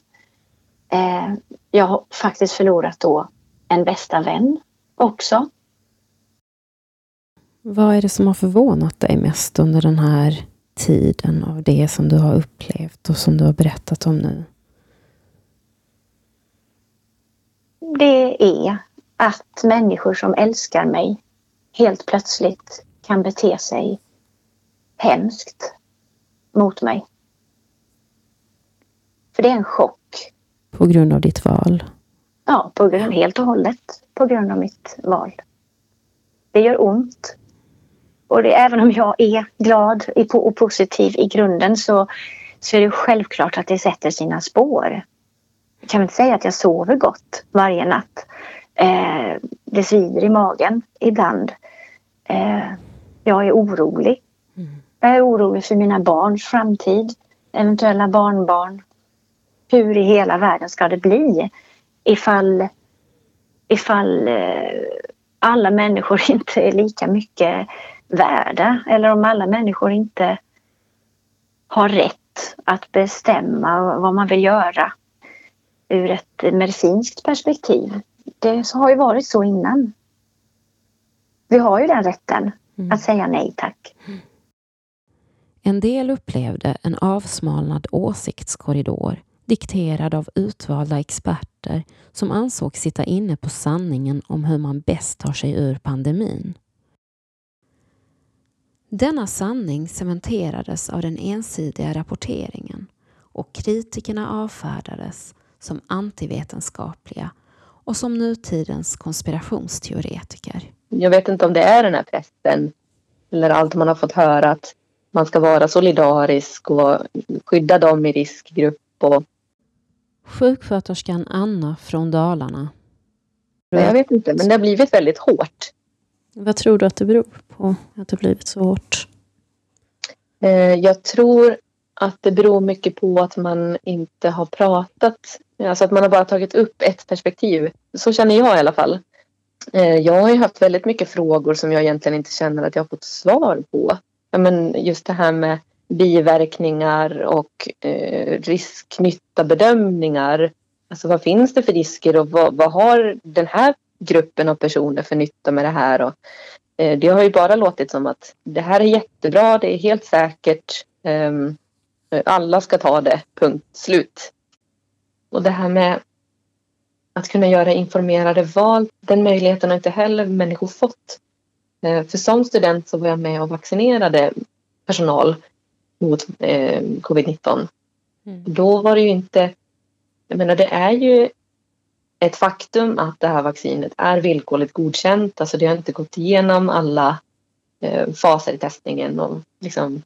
Eh, jag har faktiskt förlorat då en bästa vän också. Vad är det som har förvånat dig mest under den här tiden av det som du har upplevt och som du har berättat om nu? Det är att människor som älskar mig helt plötsligt kan bete sig hemskt mot mig. För det är en chock. På grund av ditt val? Ja, på grund, helt och hållet på grund av mitt val. Det gör ont. Och det, även om jag är glad och positiv i grunden så, så är det självklart att det sätter sina spår. Jag kan inte säga att jag sover gott varje natt. Eh, det svider i magen ibland. Eh, jag är orolig. Mm. Jag är orolig för mina barns framtid, eventuella barnbarn. Hur i hela världen ska det bli ifall, ifall eh, alla människor inte är lika mycket värda eller om alla människor inte har rätt att bestämma vad man vill göra ur ett medicinskt perspektiv. Det har ju varit så innan. Vi har ju den rätten mm. att säga nej tack. En del upplevde en avsmalnad åsiktskorridor dikterad av utvalda experter som ansåg sitta inne på sanningen om hur man bäst tar sig ur pandemin. Denna sanning cementerades av den ensidiga rapporteringen och kritikerna avfärdades som antivetenskapliga och som nutidens konspirationsteoretiker. Jag vet inte om det är den här pressen eller allt man har fått höra att man ska vara solidarisk och skydda dem i riskgrupp. Och... Sjuksköterskan Anna från Dalarna. Nej, jag vet inte, men det har blivit väldigt hårt. Vad tror du att det beror på att det blivit så hårt? Eh, jag tror att det beror mycket på att man inte har pratat. Alltså att man har bara tagit upp ett perspektiv. Så känner jag i alla fall. Eh, jag har ju haft väldigt mycket frågor som jag egentligen inte känner att jag har fått svar på. Men just det här med biverkningar och eh, risk-nytta-bedömningar. Alltså vad finns det för risker och vad, vad, har den här gruppen av personer för nytta med det här? Och, eh, det har ju bara låtit som att det här är jättebra, det är helt säkert. Eh, alla ska ta det, punkt slut. Och det här med att kunna göra informerade val, den möjligheten har inte heller människor fått. Eh, för som student så var jag med och vaccinerade personal mot eh, covid-19. Mm. Då var det ju inte, jag menar det är ju ett faktum att det här vaccinet är villkorligt godkänt. Alltså det har inte gått igenom alla eh, faser i testningen och liksom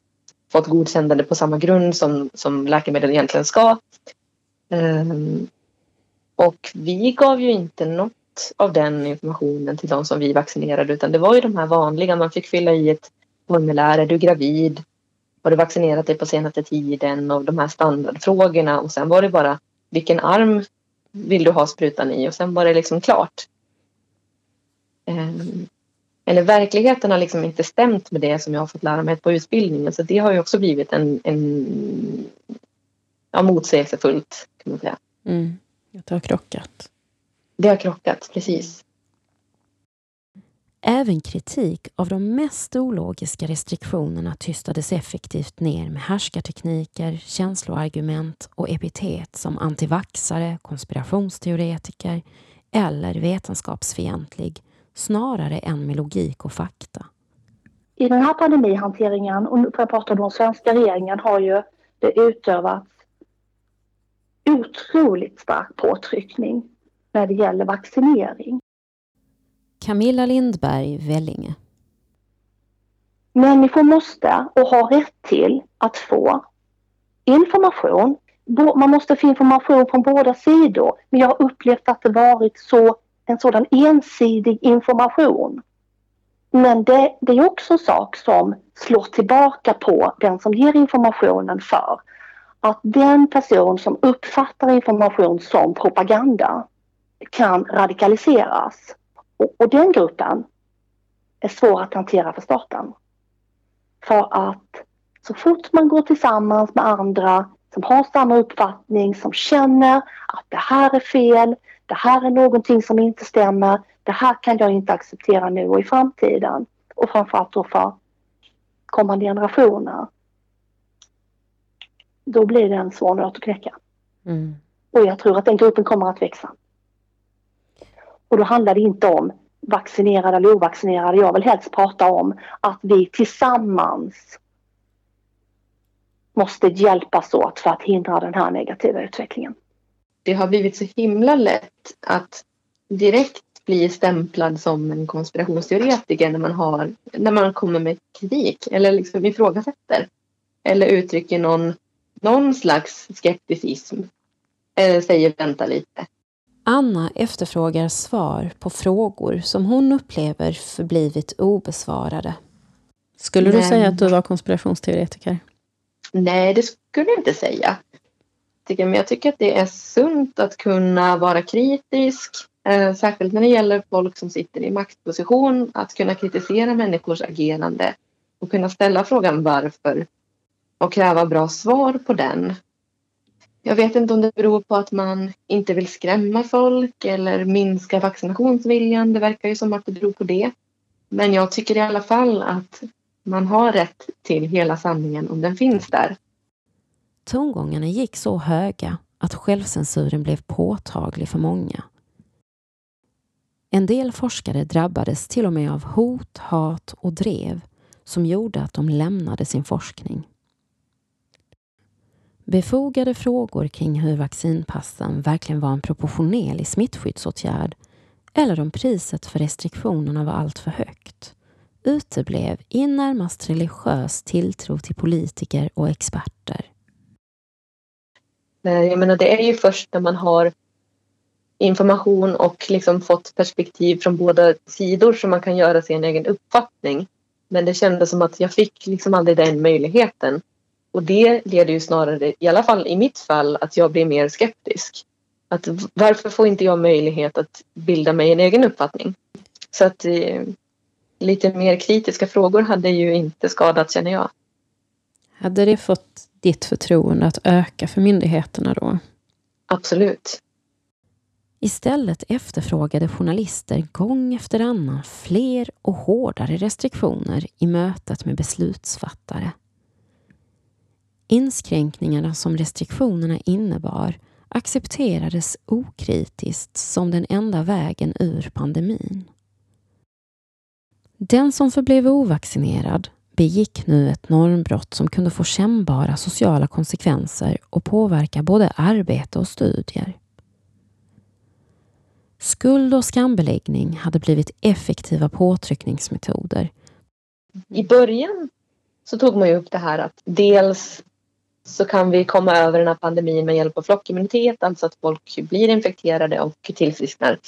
fått godkännande på samma grund som, som läkemedel egentligen ska. Um, och vi gav ju inte något av den informationen till de som vi vaccinerade utan det var ju de här vanliga, man fick fylla i ett formulär, är du gravid? Har du vaccinerat dig på senaste tiden? Och de här standardfrågorna och sen var det bara vilken arm vill du ha sprutan i? Och sen var det liksom klart. Um, eller verkligheten har liksom inte stämt med det som jag har fått lära mig på utbildningen. Så det har ju också blivit en, en ja, motsägelsefullt kan man säga. Mm. Det har krockat. Det har krockat, precis. Även kritik av de mest ologiska restriktionerna tystades effektivt ner med härskartekniker, känsloargument och epitet som antivaxare, konspirationsteoretiker eller vetenskapsfientlig snarare än med logik och fakta. I den här pandemihanteringen, och nu får jag prata om den svenska regeringen, har ju det utövats otroligt stark påtryckning när det gäller vaccinering. Camilla Lindberg, Vellinge. Människor måste och har rätt till att få information. Man måste få information från båda sidor. Men jag har upplevt att det varit så, en sådan ensidig information. Men det, det är också en sak som slår tillbaka på den som ger informationen för att den person som uppfattar information som propaganda kan radikaliseras. Och, den gruppen är svår att hantera för staten. För att så fort man går tillsammans med andra som har samma uppfattning, som känner att det här är fel, det här är någonting som inte stämmer, det här kan jag inte acceptera nu och i framtiden. Och framförallt då för kommande generationer. Då blir det en svår nöt att knäcka. Mm. Och jag tror att den gruppen kommer att växa. Och då handlar det inte om vaccinerade eller ovaccinerade. Jag vill helst prata om att vi tillsammans måste hjälpas åt för att hindra den här negativa utvecklingen. Det har blivit så himla lätt att direkt bli stämplad som en konspirationsteoretiker när man, har, när man kommer med kritik eller liksom ifrågasätter eller uttrycker någon, någon slags skepticism eller säger vänta lite. Anna efterfrågar svar på frågor som hon upplever förblivit obesvarade. Skulle du säga att du var konspirationsteoretiker? Nej, det skulle jag inte säga. Men jag tycker att det är sunt att kunna vara kritisk, eh, särskilt när det gäller folk som sitter i maktposition, att kunna kritisera människors agerande och kunna ställa frågan varför och kräva bra svar på den. Jag vet inte om det beror på att man inte vill skrämma folk eller minska vaccinationsviljan. Det verkar ju som att det beror på det. Men jag tycker i alla fall att man har rätt till hela sanningen om den finns där. Tongångarna gick så höga att självcensuren blev påtaglig för många. En del forskare drabbades till och med av hot, hat och drev som gjorde att de lämnade sin forskning. Befogade frågor kring hur vaccinpassen verkligen var en proportionerlig smittskyddsåtgärd eller om priset för restriktionerna var alltför högt uteblev i närmast religiös tilltro till politiker och experter. Eh, jag menar, det är ju först när man har information och liksom fått perspektiv från båda sidor som man kan göra sin egen uppfattning. Men det kändes som att jag fick liksom aldrig den möjligheten. Och det leder ju snarare, i alla fall i mitt fall, att jag blir mer skeptisk. Att varför får inte jag möjlighet att bilda mig en egen uppfattning? Så att eh, lite mer kritiska frågor hade ju inte skadat känner jag. Hade det fått ditt förtroende att öka för myndigheterna då? Absolut. Istället efterfrågade journalister gång efter annan fler och hårdare restriktioner i mötet med beslutsfattare. Inskränkningarna som restriktionerna innebar accepterades okritiskt som den enda vägen ur pandemin. Den som förblev ovaccinerad begick nu ett normbrott som kunde få kännbara sociala konsekvenser och påverka både arbete och studier. Skuld och skambeläggning hade blivit effektiva påtryckningsmetoder. I början så tog man ju upp det här att dels så kan vi komma över den här pandemin med hjälp av flockimmunitet, alltså att folk blir infekterade och tillfrisknar.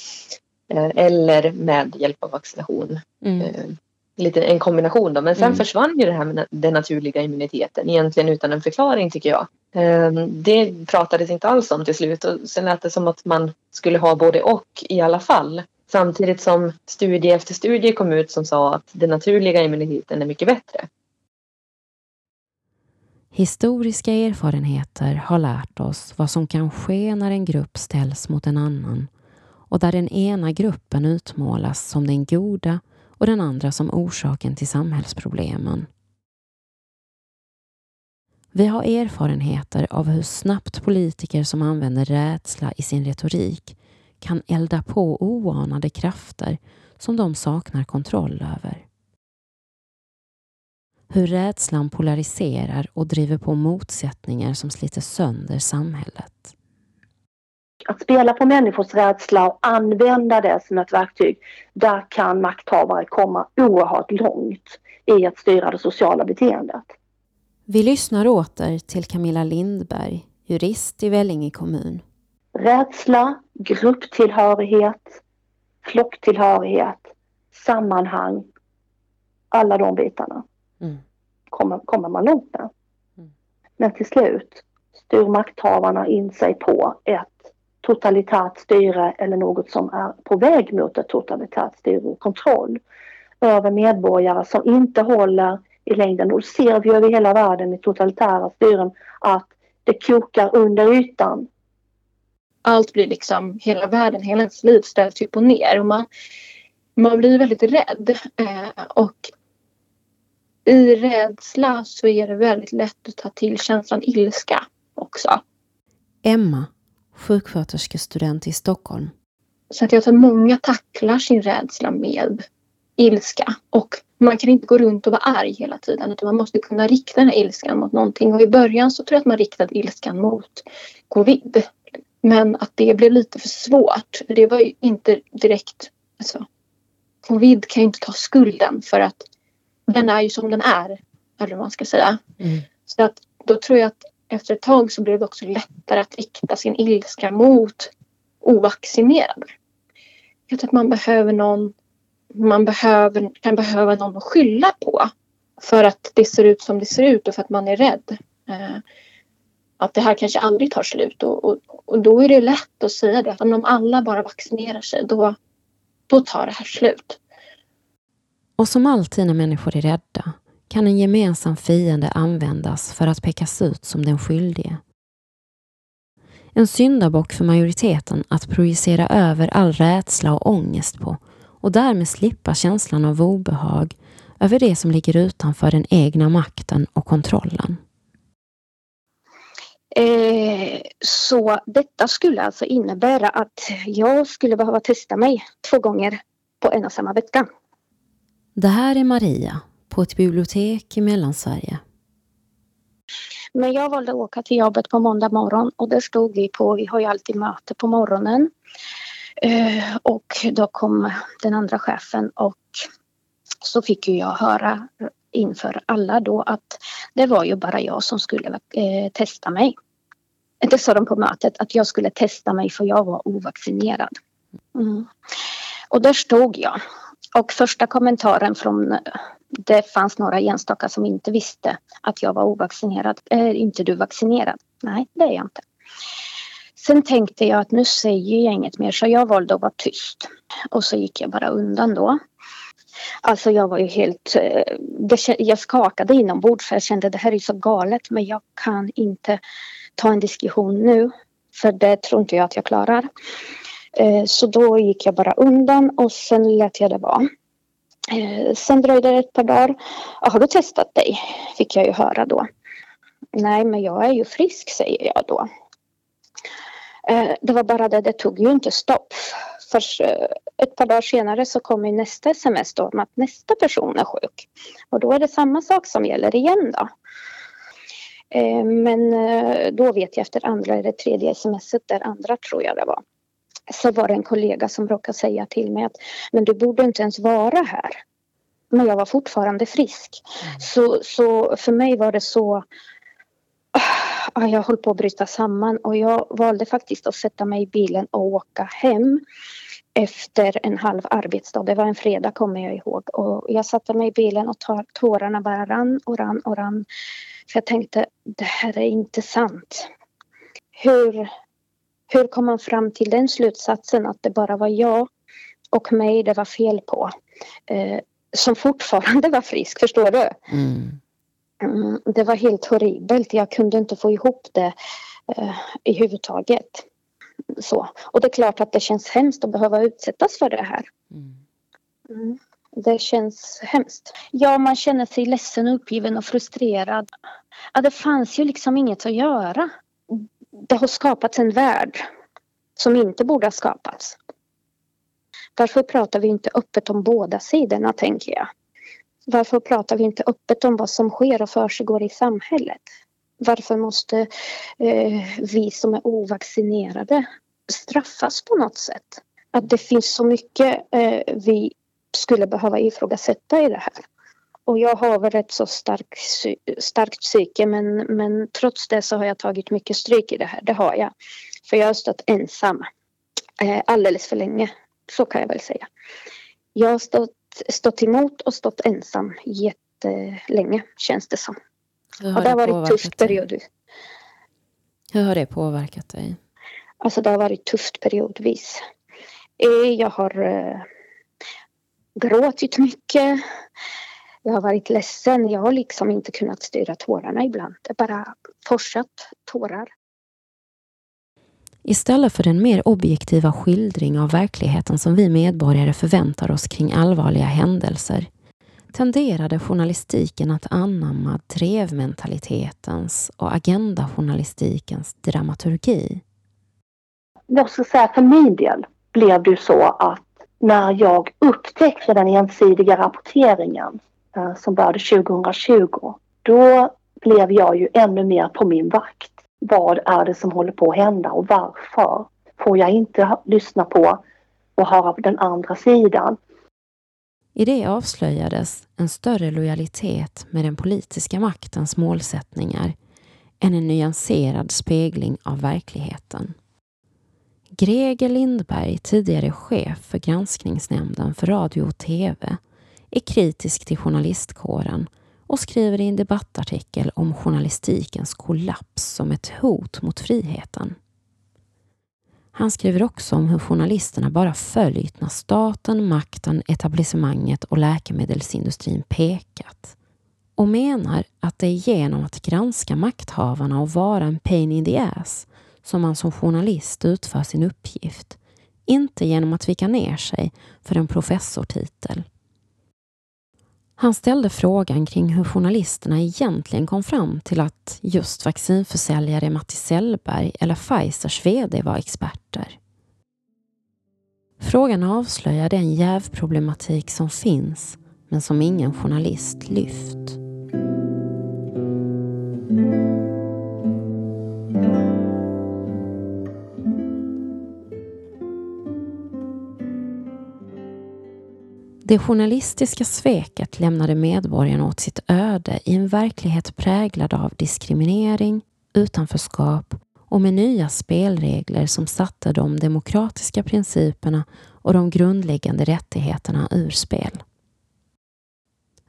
Eh, eller med hjälp av vaccination. Mm. Eh, lite en kombination då. Men sen mm. försvann ju det här med den naturliga immuniteten egentligen utan en förklaring tycker jag. Eh, det pratades inte alls om till slut och sen lät det som att man skulle ha både och i alla fall. Samtidigt som studie efter studie kom ut som sa att den naturliga immuniteten är mycket bättre. Historiska erfarenheter har lärt oss vad som kan ske när en grupp ställs mot en annan och där den ena gruppen utmålas som den goda och den andra som orsaken till samhällsproblemen. Vi har erfarenheter av hur snabbt politiker som använder rädsla i sin retorik kan elda på oanade krafter som de saknar kontroll över. Hur rädslan polariserar och driver på motsättningar som sliter sönder samhället att spela på människors rädsla och använda det som ett verktyg, där kan makthavare komma oerhört långt i att styra det sociala beteendet. Vi lyssnar åter till Camilla Lindberg, jurist i Vellinge kommun. Rädsla, grupptillhörighet, flocktillhörighet, sammanhang alla de bitarna Mm. kommer, kommer man långt med. Mm. Men till slut styr makthavarna in sig på ett totalitärt styre eller något som är på väg mot ett totalitärt styre och kontroll över medborgare som inte håller i längden. Och ser vi över hela världen i totalitära styren att det kokar under ytan. Allt blir liksom, hela världen, hela ens liv ställs upp och ner. Och man, man blir väldigt rädd. Eh, och i rädsla så är det väldigt lätt att ta till känslan ilska också. Emma, sjuksköterskestudent i Stockholm. Så att jag tror att många tacklar sin rädsla med ilska. Och man kan inte gå runt och vara arg hela tiden utan man måste kunna rikta den här ilskan mot någonting. Och i början så tror jag att man riktade ilskan mot covid. Men att det blev lite för svårt. Det var ju inte direkt... Alltså, covid kan ju inte ta skulden för att den är ju som den är. Eller vad man ska säga. Mm. Så att då tror jag att efter ett tag så blev det också lättare att rikta sin ilska mot ovaccinerade. Jag tror att man behöver någon man behöver, kan behöva någon att skylla på. För att det ser ut som det ser ut och för att man är rädd. Eh, att det här kanske aldrig tar slut. Och, och, och då är det lätt att säga det. Att om alla bara vaccinerar sig då, då tar det här slut. Och som alltid när människor är rädda kan en gemensam fiende användas för att pekas ut som den skyldige. En syndabock för majoriteten att projicera över all rädsla och ångest på och därmed slippa känslan av obehag över det som ligger utanför den egna makten och kontrollen. Eh, så detta skulle alltså innebära att jag skulle behöva testa mig två gånger på en och samma vecka. Det här är Maria på ett bibliotek i Mellansverige. Men jag valde att åka till jobbet på måndag morgon och där stod vi på, vi har ju alltid möte på morgonen. Eh, och då kom den andra chefen och så fick ju jag höra inför alla då att det var ju bara jag som skulle eh, testa mig. Det sa de på mötet att jag skulle testa mig för jag var ovaccinerad. Mm. Och där stod jag. Och första kommentaren från eh, det fanns några enstaka som inte visste att jag var ovaccinerad. Är inte du vaccinerad? Nej, det är jag inte. Sen tänkte jag att nu säger jag inget mer så jag valde att vara tyst. Och så gick jag bara undan då. Alltså jag var ju helt... Eh, jag skakade inombords för jag kände att det här är så galet men jag kan inte ta en diskussion nu. För det tror inte jag att jag klarar. Eh, så då gick jag bara undan och sen lät jag det vara. Eh, sen dröjde det ett par dagar. Har du testat dig? Fick jag ju höra då. Nej men jag är ju frisk säger jag då. Eh, det var bara det, det tog ju inte stopp. För ett par dagar senare så kommer nästa sms då om att nästa person är sjuk. Och då är det samma sak som gäller igen då. Men då vet jag efter andra eller tredje smset, där andra tror jag det var. Så var det en kollega som råkade säga till mig att men du borde inte ens vara här. Men jag var fortfarande frisk. Mm. Så, så för mig var det så jag höll på att bryta samman och jag valde faktiskt att sätta mig i bilen och åka hem efter en halv arbetsdag. Det var en fredag kommer jag ihåg och jag satte mig i bilen och tårarna bara rann och rann och rann. För jag tänkte det här är inte sant. Hur, hur kom man fram till den slutsatsen att det bara var jag och mig det var fel på? Eh, som fortfarande var frisk, förstår du? Mm. Mm, det var helt horribelt. Jag kunde inte få ihop det eh, i huvudtaget. Så. Och det är klart att det känns hemskt att behöva utsättas för det här. Mm. Det känns hemskt. Ja, man känner sig ledsen, uppgiven och frustrerad. Ja, det fanns ju liksom inget att göra. Det har skapats en värld som inte borde ha skapats. Varför pratar vi inte öppet om båda sidorna, tänker jag? Varför pratar vi inte öppet om vad som sker och försiggår i samhället? Varför måste eh, vi som är ovaccinerade straffas på något sätt? Att det finns så mycket eh, vi skulle behöva ifrågasätta i det här. Och jag har väl ett så stark, starkt psyke men, men trots det så har jag tagit mycket stryk i det här. Det har jag. För jag har stått ensam eh, alldeles för länge. Så kan jag väl säga. Jag har stått stått emot och stått ensam jättelänge känns det som. Hur Och det har varit tufft dig? period. Hur har det påverkat dig? Alltså det har varit tufft periodvis. Eh, Jag har eh, gråtit mycket. Jag har varit ledsen. Jag har liksom inte kunnat styra tårarna ibland. Det bara forsat tårar. Istället för den mer objektiva skildring av verkligheten som vi medborgare förväntar oss kring allvarliga händelser tenderade journalistiken att anamma drevmentalitetens och agendajournalistikens dramaturgi. Jag skulle säga för min del blev det ju så att när jag upptäckte den ensidiga rapporteringen Eh, som började 2020, då blev jag ju ännu mer på min vakt. Vad är det som håller på att hända och varför? Får jag inte lyssna på och höra den andra sidan? I det avslöjades en större lojalitet med den politiska maktens målsättningar än en nyanserad spegling av verkligheten. Greger Lindberg, tidigare chef för granskningsnämnden för radio och TV, är kritisk till journalistkåren och skriver i en debattartikel om journalistikens kollaps som ett hot mot friheten. Han skriver också om hur journalisterna bara följt när staten, makten, etablissemanget och läkemedelsindustrin pekat och menar att det är genom att granska makthavarna och vara en pain in the ass som man som journalist utför sin uppgift, inte genom att vika ner sig för en professortitel. Han ställde frågan kring hur journalisterna egentligen kom fram till att just vaccinförsäljare Matti Sellberg eller Pfizers VD var experter. Frågan avslöjar den jävproblematik som finns men som ingen journalist lyft. Det journalistiska sveket lämnade medborgarna åt sitt öde i en verklighet präglad av diskriminering, utanförskap och med nya spelregler som satte de demokratiska principerna och de grundläggande rättigheterna ur spel.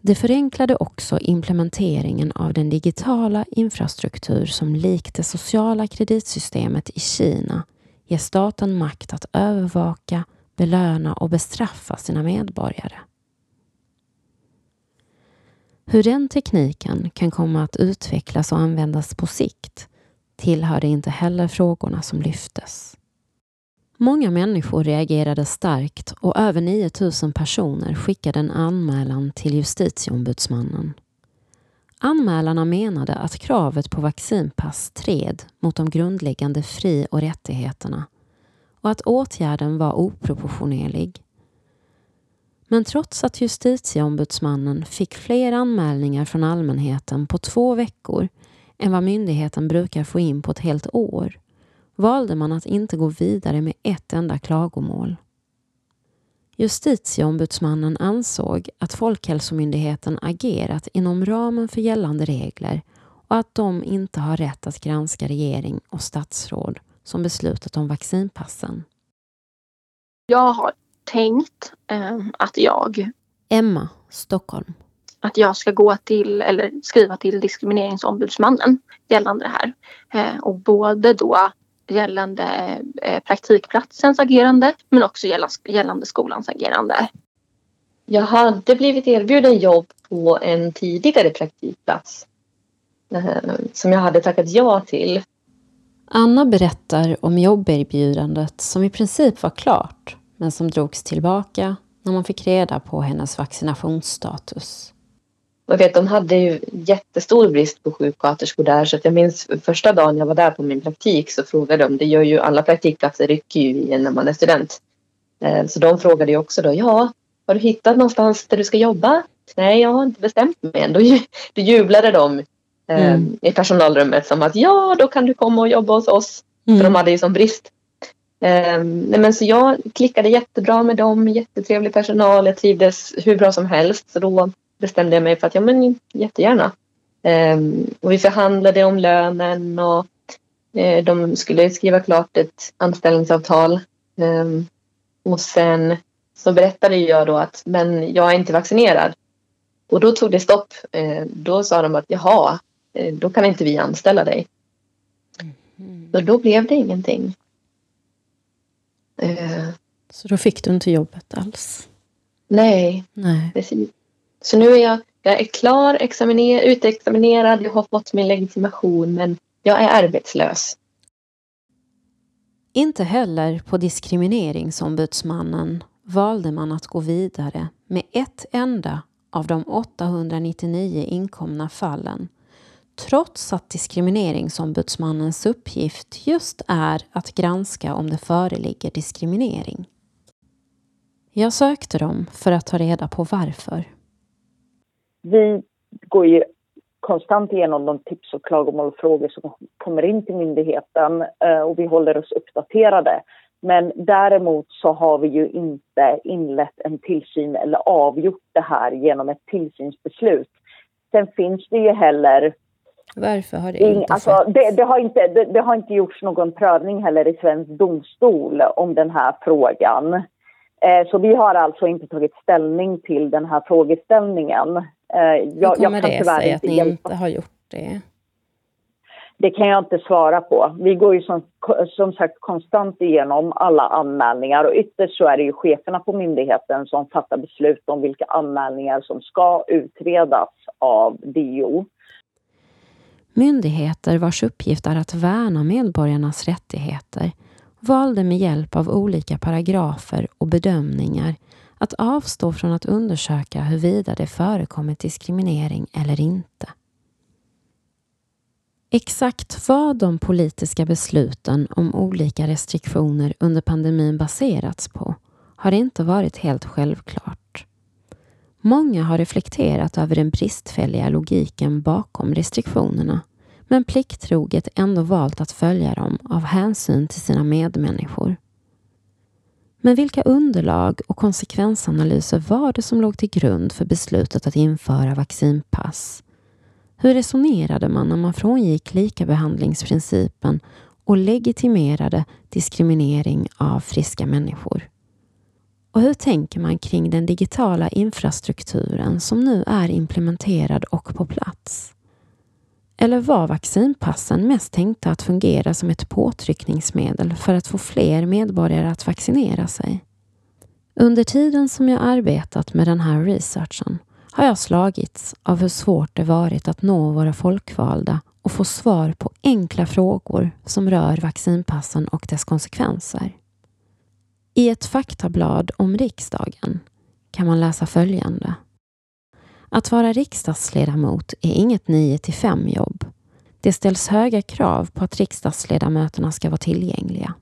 Det förenklade också implementeringen av den digitala infrastruktur som likt det sociala kreditsystemet i Kina ger staten makt att övervaka, belöna och bestraffa sina medborgare. Hur den tekniken kan komma att utvecklas och användas på sikt tillhörde inte heller frågorna som lyftes. Många människor reagerade starkt och över 9000 personer skickade en anmälan till justitieombudsmannen. Anmälarna menade att kravet på vaccinpass stred mot de grundläggande fri och rättigheterna och att åtgärden var oproportionerlig. Men trots att justitieombudsmannen fick fler anmälningar från allmänheten på två veckor än vad myndigheten brukar få in på ett helt år valde man att inte gå vidare med ett enda klagomål. Justitieombudsmannen ansåg att Folkhälsomyndigheten agerat inom ramen för gällande regler och att de inte har rätt att granska regering och statsråd som beslutat om vaccinpassen. Jag har tänkt eh, att jag Emma, Stockholm. att jag ska gå till eller skriva till diskrimineringsombudsmannen gällande det här. Eh, och både då gällande eh, praktikplatsens agerande men också gällande, gällande skolans agerande. Jag hade blivit erbjuden jobb på en tidigare praktikplats eh, som jag hade tackat ja till. Anna berättar om jobberbjudandet som i princip var klart men som drogs tillbaka när man fick reda på hennes vaccinationsstatus. Jag vet, de hade ju jättestor brist på sjuksköterskor där så att jag minns första dagen jag var där på min praktik så frågade de, det gör ju alla praktikplatser rycker ju i en när man är student. Eh, så de frågade ju också då, ja, har du hittat någonstans där du ska jobba? Nej, jag har inte bestämt mig än. Då, jublade de Mm. i personalrummet som att ja, då kan du komma och jobba hos oss. För de hade ju som brist. Eh, nej, men så jag klickade jättebra med dem, jättetrevlig personal, jag trivdes hur bra som helst. Så då bestämde jag mig för att ja, men jättegärna. Eh, och vi förhandlade om lönen och eh, de skulle skriva klart ett anställningsavtal. Eh, och sen så berättade jag då att men jag är inte vaccinerad. Och då tog det stopp. Eh, då sa de att jaha, eh, då kan inte vi anställa dig. Mm. Så då blev det ingenting. Eh, Så då fick du inte jobbet alls? nej, Nej. precis. Så nu är jag, jag är klar, examiner, utexaminerad, jag har fått min legitimation men jag är arbetslös. Inte heller på Diskrimineringsombudsmannen valde man att gå vidare med ett enda av de 899 inkomna fallen trots att Diskrimineringsombudsmannens uppgift just är att granska om det föreligger diskriminering. Jag sökte dem för att ta reda på varför. Vi går ju konstant igenom de tips och klagomål och frågor som kommer in till myndigheten eh, och vi håller oss uppdaterade. Men däremot så har vi ju inte inlett en tillsyn eller avgjort det här genom ett tillsynsbeslut. Sen finns det ju heller varför har det inte alltså, skett? det, det, har inte, det, det har inte gjorts någon prövning heller i svensk domstol om den här frågan. Eh, så vi har alltså inte tagit ställning till den här frågeställningen. Eh, Hur jag, kommer jag kan det sig att ni hjälpa inte har gjort det? Det kan jag inte svara på. Vi går ju som, som sagt konstant igenom alla anmälningar och ytterst så är det ju cheferna på myndigheten som fattar beslut om vilka anmälningar som ska utredas av DO. Myndigheter vars uppgift är att värna medborgarnas rättigheter valde med hjälp av olika paragrafer och bedömningar att avstå från att undersöka huruvida det förekommit diskriminering eller inte. Exakt vad de politiska besluten om olika restriktioner under pandemin baserats på har inte varit helt självklart. Många har reflekterat över den bristfälliga logiken bakom restriktionerna men plikttroget ändå valt att följa dem av hänsyn till sina medmänniskor. Men vilka underlag och konsekvensanalyser var det som låg till grund för beslutet att införa vaccinpass? Hur resonerade man när man frångick likabehandlingsprincipen och legitimerade diskriminering av friska människor? Och hur tänker man kring den digitala infrastrukturen som nu är implementerad och på plats? Eller var vaccinpassen mest tänkta att fungera som ett påtryckningsmedel för att få fler medborgare att vaccinera sig? Under tiden som jag arbetat med den här researchen har jag slagits av hur svårt det varit att nå våra folkvalda och få svar på enkla frågor som rör vaccinpassen och dess konsekvenser. I ett faktablad om riksdagen kan man läsa följande. Att vara riksdagsledamot är inget 9 till 5 jobb. Det ställs höga krav på att riksdagsledamöterna ska vara tillgängliga.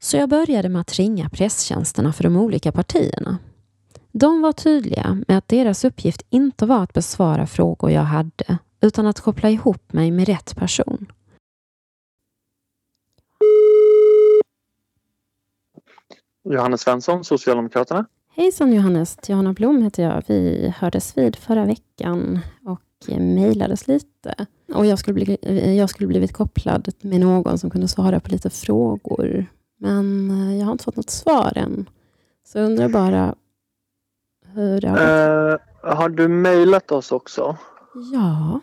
Så jag började med att ringa presstjänsterna för de olika partierna. De var tydliga med att deras uppgift inte var att besvara frågor jag hade, utan att koppla ihop mig med rätt person. Johannes Svensson, Socialdemokraterna. Hejsan Johannes, Johanna Blom heter jag. Vi hördes vid förra veckan och mejlades lite. Och jag skulle, bli, jag skulle blivit kopplad med någon som kunde svara på lite frågor. Men jag har inte fått något svar än. Så jag undrar bara hur det har gått. Eh, har du mejlat oss också? Ja,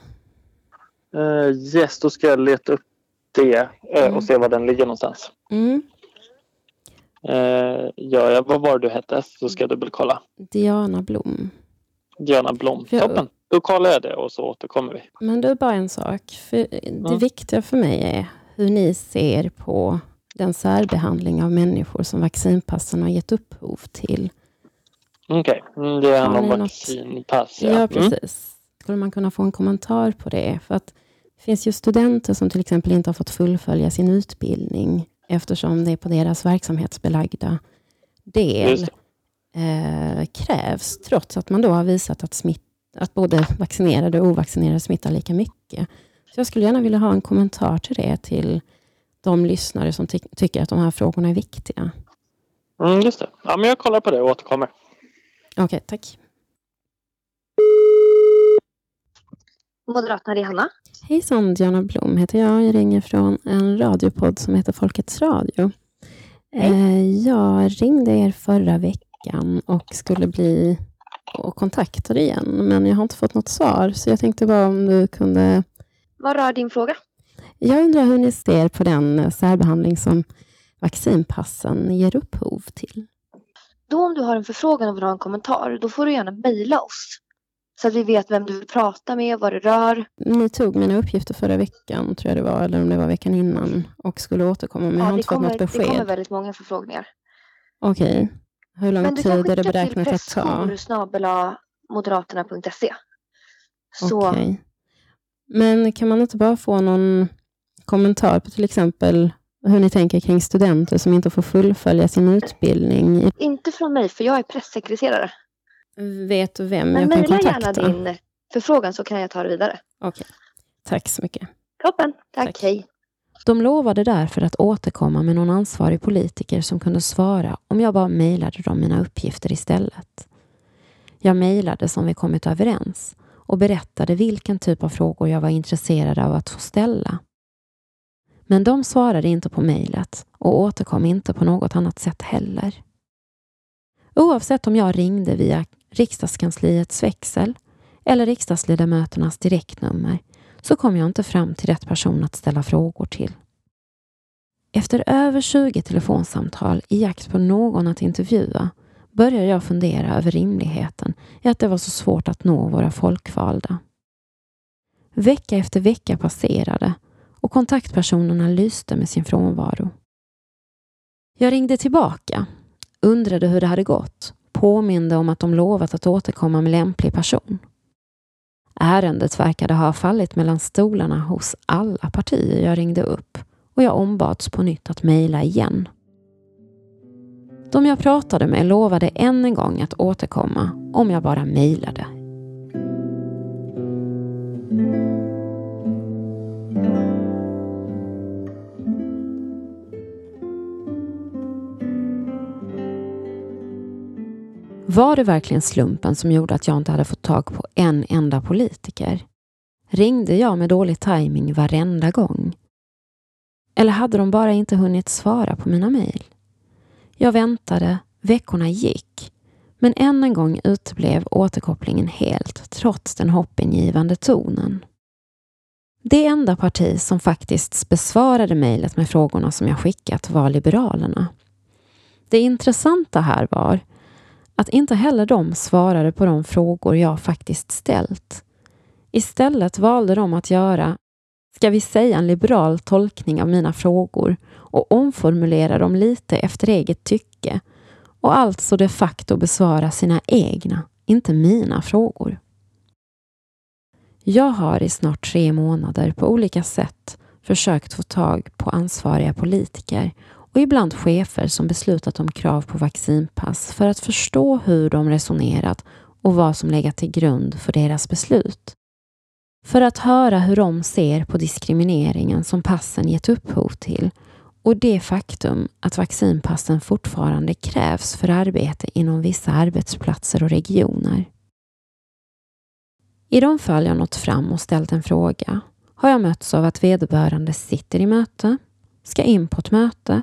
Eh, yes, då ska jag leta upp det eh, Mm. och se var den ligger någonstans. mm. Eh, ja, ja, vad var det du hette? Så ska jag dubbelkolla. Diana Blom. Diana Blom. För jag- Toppen. Då kollar jag det och så återkommer vi. Men är bara en sak. För det Ja. viktiga för mig är hur ni ser på den särbehandling av människor som vaccinpassen har gett upphov till. Okej, mm, det handlar om något- vaccinpass. Ja, Mm. precis. Skulle man kunna få en kommentar på det? För att det finns ju studenter som till exempel inte har fått fullfölja sin utbildning eftersom det är på deras verksamhetsbelagda del eh, krävs, trots att man då har visat att, smitt, att både vaccinerade och ovaccinerade smittar lika mycket. Så jag skulle gärna vilja ha en kommentar till det till de lyssnare som ty- tycker att de här frågorna är viktiga. Mm, just det. Ja, men jag kollar på det och återkommer. Okej, tack. Moderaterna, det är Hanna. Hejsan, Diana Blom heter jag. Jag ringer från en radiopodd som heter Folkets Radio. Eh, jag ringde er förra veckan och skulle bli och kontaktade igen, men jag har inte fått något svar, så jag tänkte bara om du kunde... Vad rör din fråga? Jag undrar hur ni ser på den särbehandling som vaccinpassen ger upphov till. Då om du har en förfrågan och vill ha en kommentar, då får du gärna mejla oss. Så att vi vet vem du vill prata med, vad det rör. Ni tog mina uppgifter förra veckan, tror jag det var, eller om det var veckan innan, och skulle återkomma, men jag har det inte fått kommer, något det besked. kommer väldigt många förfrågningar. Okej. Hur lång Men du kan tid är det skicka beräknat till att ta? presskorsnabela-moderaterna.se. Så Okej. Men kan man inte bara få någon kommentar på till exempel hur ni tänker kring studenter som inte får fullfölja sin utbildning? inte från mig, för jag är pressekreterare. Vet vem Men jag kan mejla gärna kontakta? din förfrågan så kan jag ta det vidare. Okej. Tack så mycket. Toppen, tack, Tack. hej. De lovade därför att återkomma med någon ansvarig politiker som kunde svara om jag bara mejlade dem mina uppgifter istället. Jag mejlade som vi kommit överens och berättade vilken typ av frågor jag var intresserad av att få ställa. Men de svarade inte på mejlet och återkom inte på något annat sätt heller. Oavsett om jag ringde via riksdagskansliets växel eller riksdagsledamöternas direktnummer så kom jag inte fram till rätt person att ställa frågor till. Efter över 20 telefonsamtal i jakt på någon att intervjua började jag fundera över rimligheten i att det var så svårt att nå våra folkvalda. Vecka efter vecka passerade och kontaktpersonerna lyste med sin frånvaro. Jag ringde tillbaka, undrade hur det hade gått, påminde om att de lovat att återkomma med lämplig person. Ärendet verkade ha fallit mellan stolarna hos alla partier jag ringde upp och jag ombads på nytt att mejla igen. De jag pratade med lovade än en gång att återkomma om jag bara mejlade. Var det verkligen slumpen som gjorde att jag inte hade fått tag på en enda politiker? Ringde jag med dålig timing varenda gång? Eller hade de bara inte hunnit svara på mina mejl? Jag väntade, veckorna gick, men än en gång uteblev återkopplingen helt trots den hoppingivande tonen. Det enda parti som faktiskt besvarade mejlet med frågorna som jag skickat var Liberalerna. Det intressanta här var att inte heller de svarade på de frågor jag faktiskt ställt. Istället valde de att göra, ska vi säga en liberal tolkning av mina frågor och omformulera dem lite efter eget tycke och alltså de facto besvara sina egna, inte mina frågor. Jag har i snart tre månader på olika sätt försökt få tag på ansvariga politiker och ibland chefer som beslutat om krav på vaccinpass för att förstå hur de resonerat och vad som legat till grund för deras beslut. För att höra hur de ser på diskrimineringen som passen gett upphov till och det faktum att vaccinpassen fortfarande krävs för arbete inom vissa arbetsplatser och regioner. I de fall jag nått fram och ställt en fråga har jag mötts av att vederbörande sitter i möte, ska in på ett möte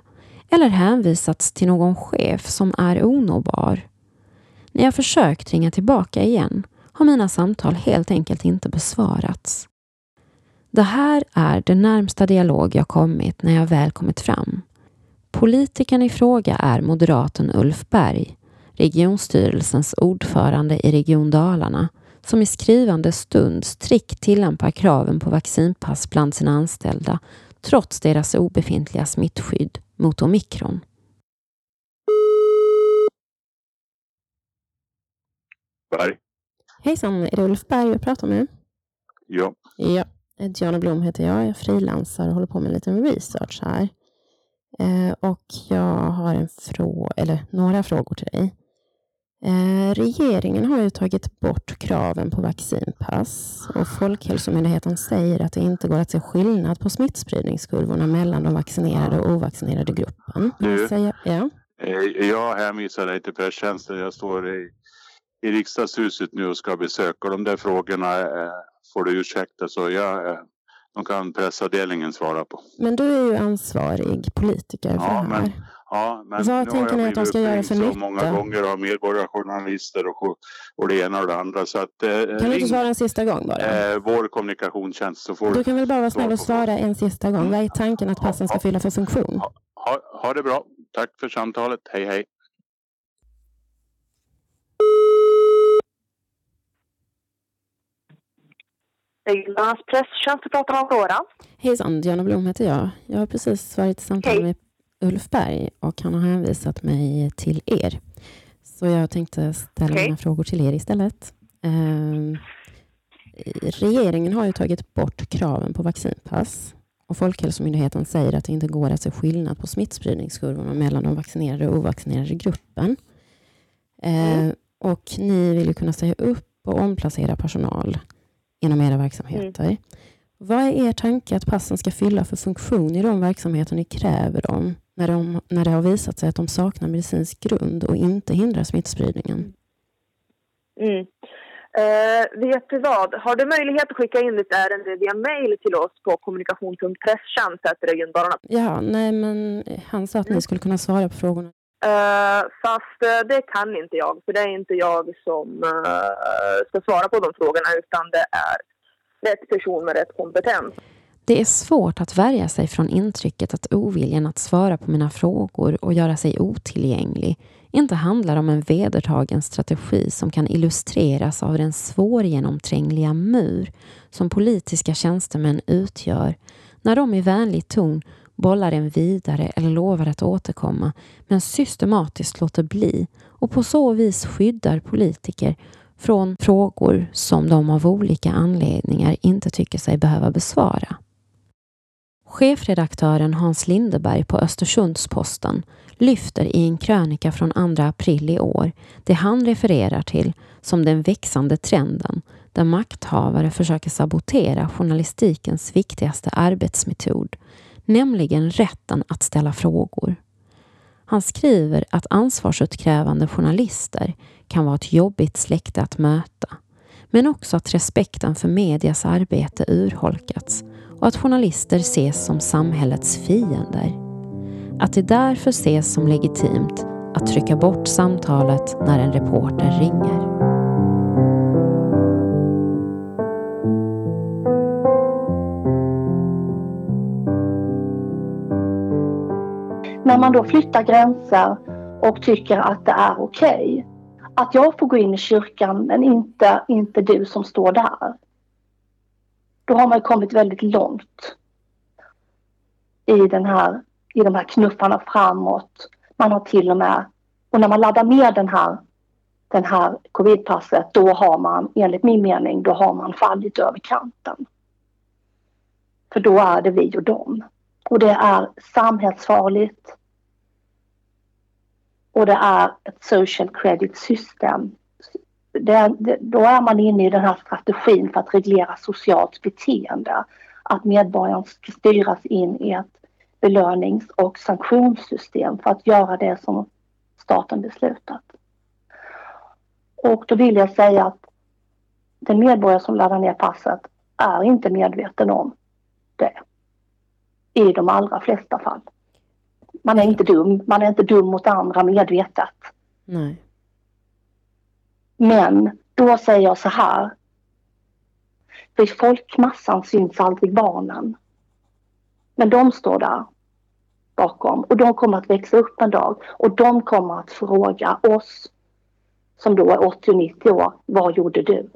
eller hänvisats till någon chef som är onåbar. När jag försökt ringa tillbaka igen har mina samtal helt enkelt inte besvarats. Det här är den närmsta dialog jag kommit när jag väl kommit fram. Politikern i fråga är moderaten Ulf Berg, regionstyrelsens ordförande i Region Dalarna, som i skrivande stund strikt tillämpar kraven på vaccinpass bland sina anställda trots deras obefintliga smittskydd mot omikron. Berg. Hejsan, är det Ulf Berg jag pratar med? Ja. Ja, Diana Blom heter jag. Jag frilansar och håller på med en liten research här. Eh, och jag har en frå eller några frågor till dig. Eh, regeringen har ju tagit bort kraven på vaccinpass och Folkhälsomyndigheten säger att det inte går att se skillnad på smittspridningskurvorna mellan de vaccinerade och ovaccinerade gruppen. Du. Säger, ja. Eh, Jag hänvisar dig till presstjänsten. Jag står i, i riksdagshuset nu och ska besöka de där frågorna. eh, Får du ursäkta så jag, de kan pressavdelningen svara på. Men du är ju ansvarig politiker för Ja, det här. men- Ja, men Vad nu tänker ni att de ska göra för så nytta? många gånger av medborgarjournalister och, och det ena och det andra. Så att, eh, Kan du inte svara en sista gång bara? eh, vår kommunikationstjänst så får Du kan väl bara vara snäll och svara en sista gång. Vad är tanken att passen ska fylla för funktion? Ha, ha det bra. Tack för samtalet. Hej hej. Regionernas presstjänst, du pratar om Aurora. Hejsan, Diana Blom heter jag. Jag har precis varit i samtal med Ulf Berg och han har hänvisat mig till er. Så jag tänkte ställa Okej. mina frågor till er istället. Ehm, regeringen har ju tagit bort kraven på vaccinpass och Folkhälsomyndigheten säger att det inte går att se skillnad på smittspridningskurvorna mellan de vaccinerade och ovaccinerade gruppen. Ehm, och ni vill ju kunna säga upp och omplacera personal inom era verksamheter. Vad är er tanke att passen ska fylla för funktion i de verksamheter ni kräver dem när, de, när det har visat sig att de saknar medicinsk grund och inte hindrar smittspridningen? Mm. Eh, vet du vad? Har du möjlighet att skicka in ditt ärende via mail till oss på kommunikation.presstjänst.regiondalarna? Ja, nej men han sa att ni skulle kunna svara på frågorna. Eh, fast eh, det kan inte jag, för det är inte jag som eh, ska svara på de frågorna utan det är rätt person med rätt kompetens. Det är svårt att värja sig från intrycket att oviljan att svara på mina frågor och göra sig otillgänglig inte handlar om en vedertagen strategi som kan illustreras av den svårgenomträngliga mur som politiska tjänstemän utgör när de i vänlig ton bollar en vidare eller lovar att återkomma men systematiskt låter bli och på så vis skyddar politiker från frågor som de av olika anledningar inte tycker sig behöva besvara. Chefredaktören Hans Lindeberg på Östersunds-Posten lyfter i en krönika från 2 april i år det han refererar till som den växande trenden där makthavare försöker sabotera journalistikens viktigaste arbetsmetod, nämligen rätten att ställa frågor. Han skriver att ansvarsutkrävande journalister kan vara ett jobbigt släkte att möta, men också att respekten för medias arbete urholkats och att journalister ses som samhällets fiender. Att det därför ses som legitimt att trycka bort samtalet när en reporter ringer. När man då flyttar gränser och tycker att det är okej. Att jag får gå in i kyrkan men inte, inte du som står där. Då har man kommit väldigt långt i, den här, i de här knuffarna framåt. Man har till och med, och när man laddar ner den här, den här covidpasset då har man, enligt min mening, då har man fallit över kanten. För då är det vi och dem. Och det är samhällsfarligt. Och det är ett social credit system. Det, det, då är man inne i den här strategin för att reglera socialt beteende. Att medborgaren ska styras in i ett belönings och sanktionssystem för att göra det som staten beslutat. Och då vill jag säga att den medborgare som laddar ner passet är inte medveten om det i de allra flesta fall. Man är inte dum, man är inte dum mot andra medvetet. Nej. Men då säger jag så här. För i folkmassan syns aldrig barnen. Men de står där bakom och de kommer att växa upp en dag och de kommer att fråga oss som då är 80-90 år, vad gjorde du?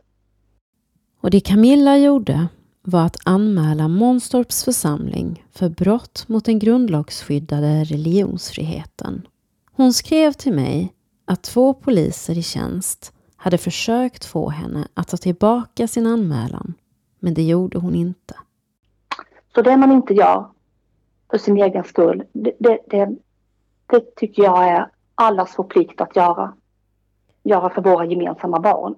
Och det Camilla gjorde var att anmäla Månstorps församling för brott mot den grundlagsskyddade religionsfriheten. Hon skrev till mig att två poliser i tjänst hade försökt få henne att ta tillbaka sin anmälan, men det gjorde hon inte. Så det man inte gör för sin egen skull, det, det, det, det tycker jag är allas vår plikt att göra. Göra för våra gemensamma barn.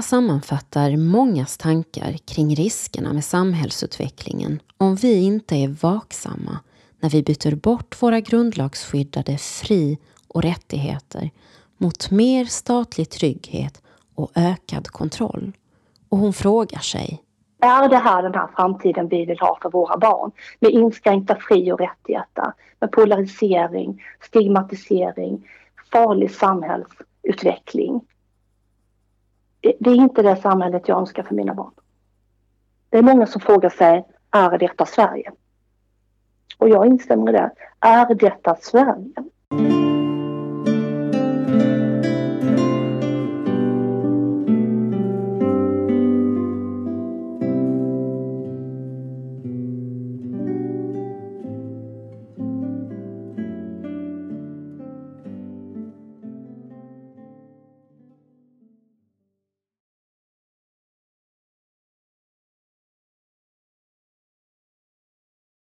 Camilla sammanfattar mångas tankar kring riskerna med samhällsutvecklingen om vi inte är vaksamma när vi byter bort våra grundlagsskyddade fri och rättigheter mot mer statlig trygghet och ökad kontroll. Och hon frågar sig. Är det här den här framtiden vi vill ha för våra barn? Med inskränkta fri och rättigheter, med polarisering, stigmatisering, farlig samhällsutveckling. Det, är inte det samhället jag önskar för mina barn. Det är många som frågar sig, är detta Sverige? Och jag instämmer i det. Är detta Sverige?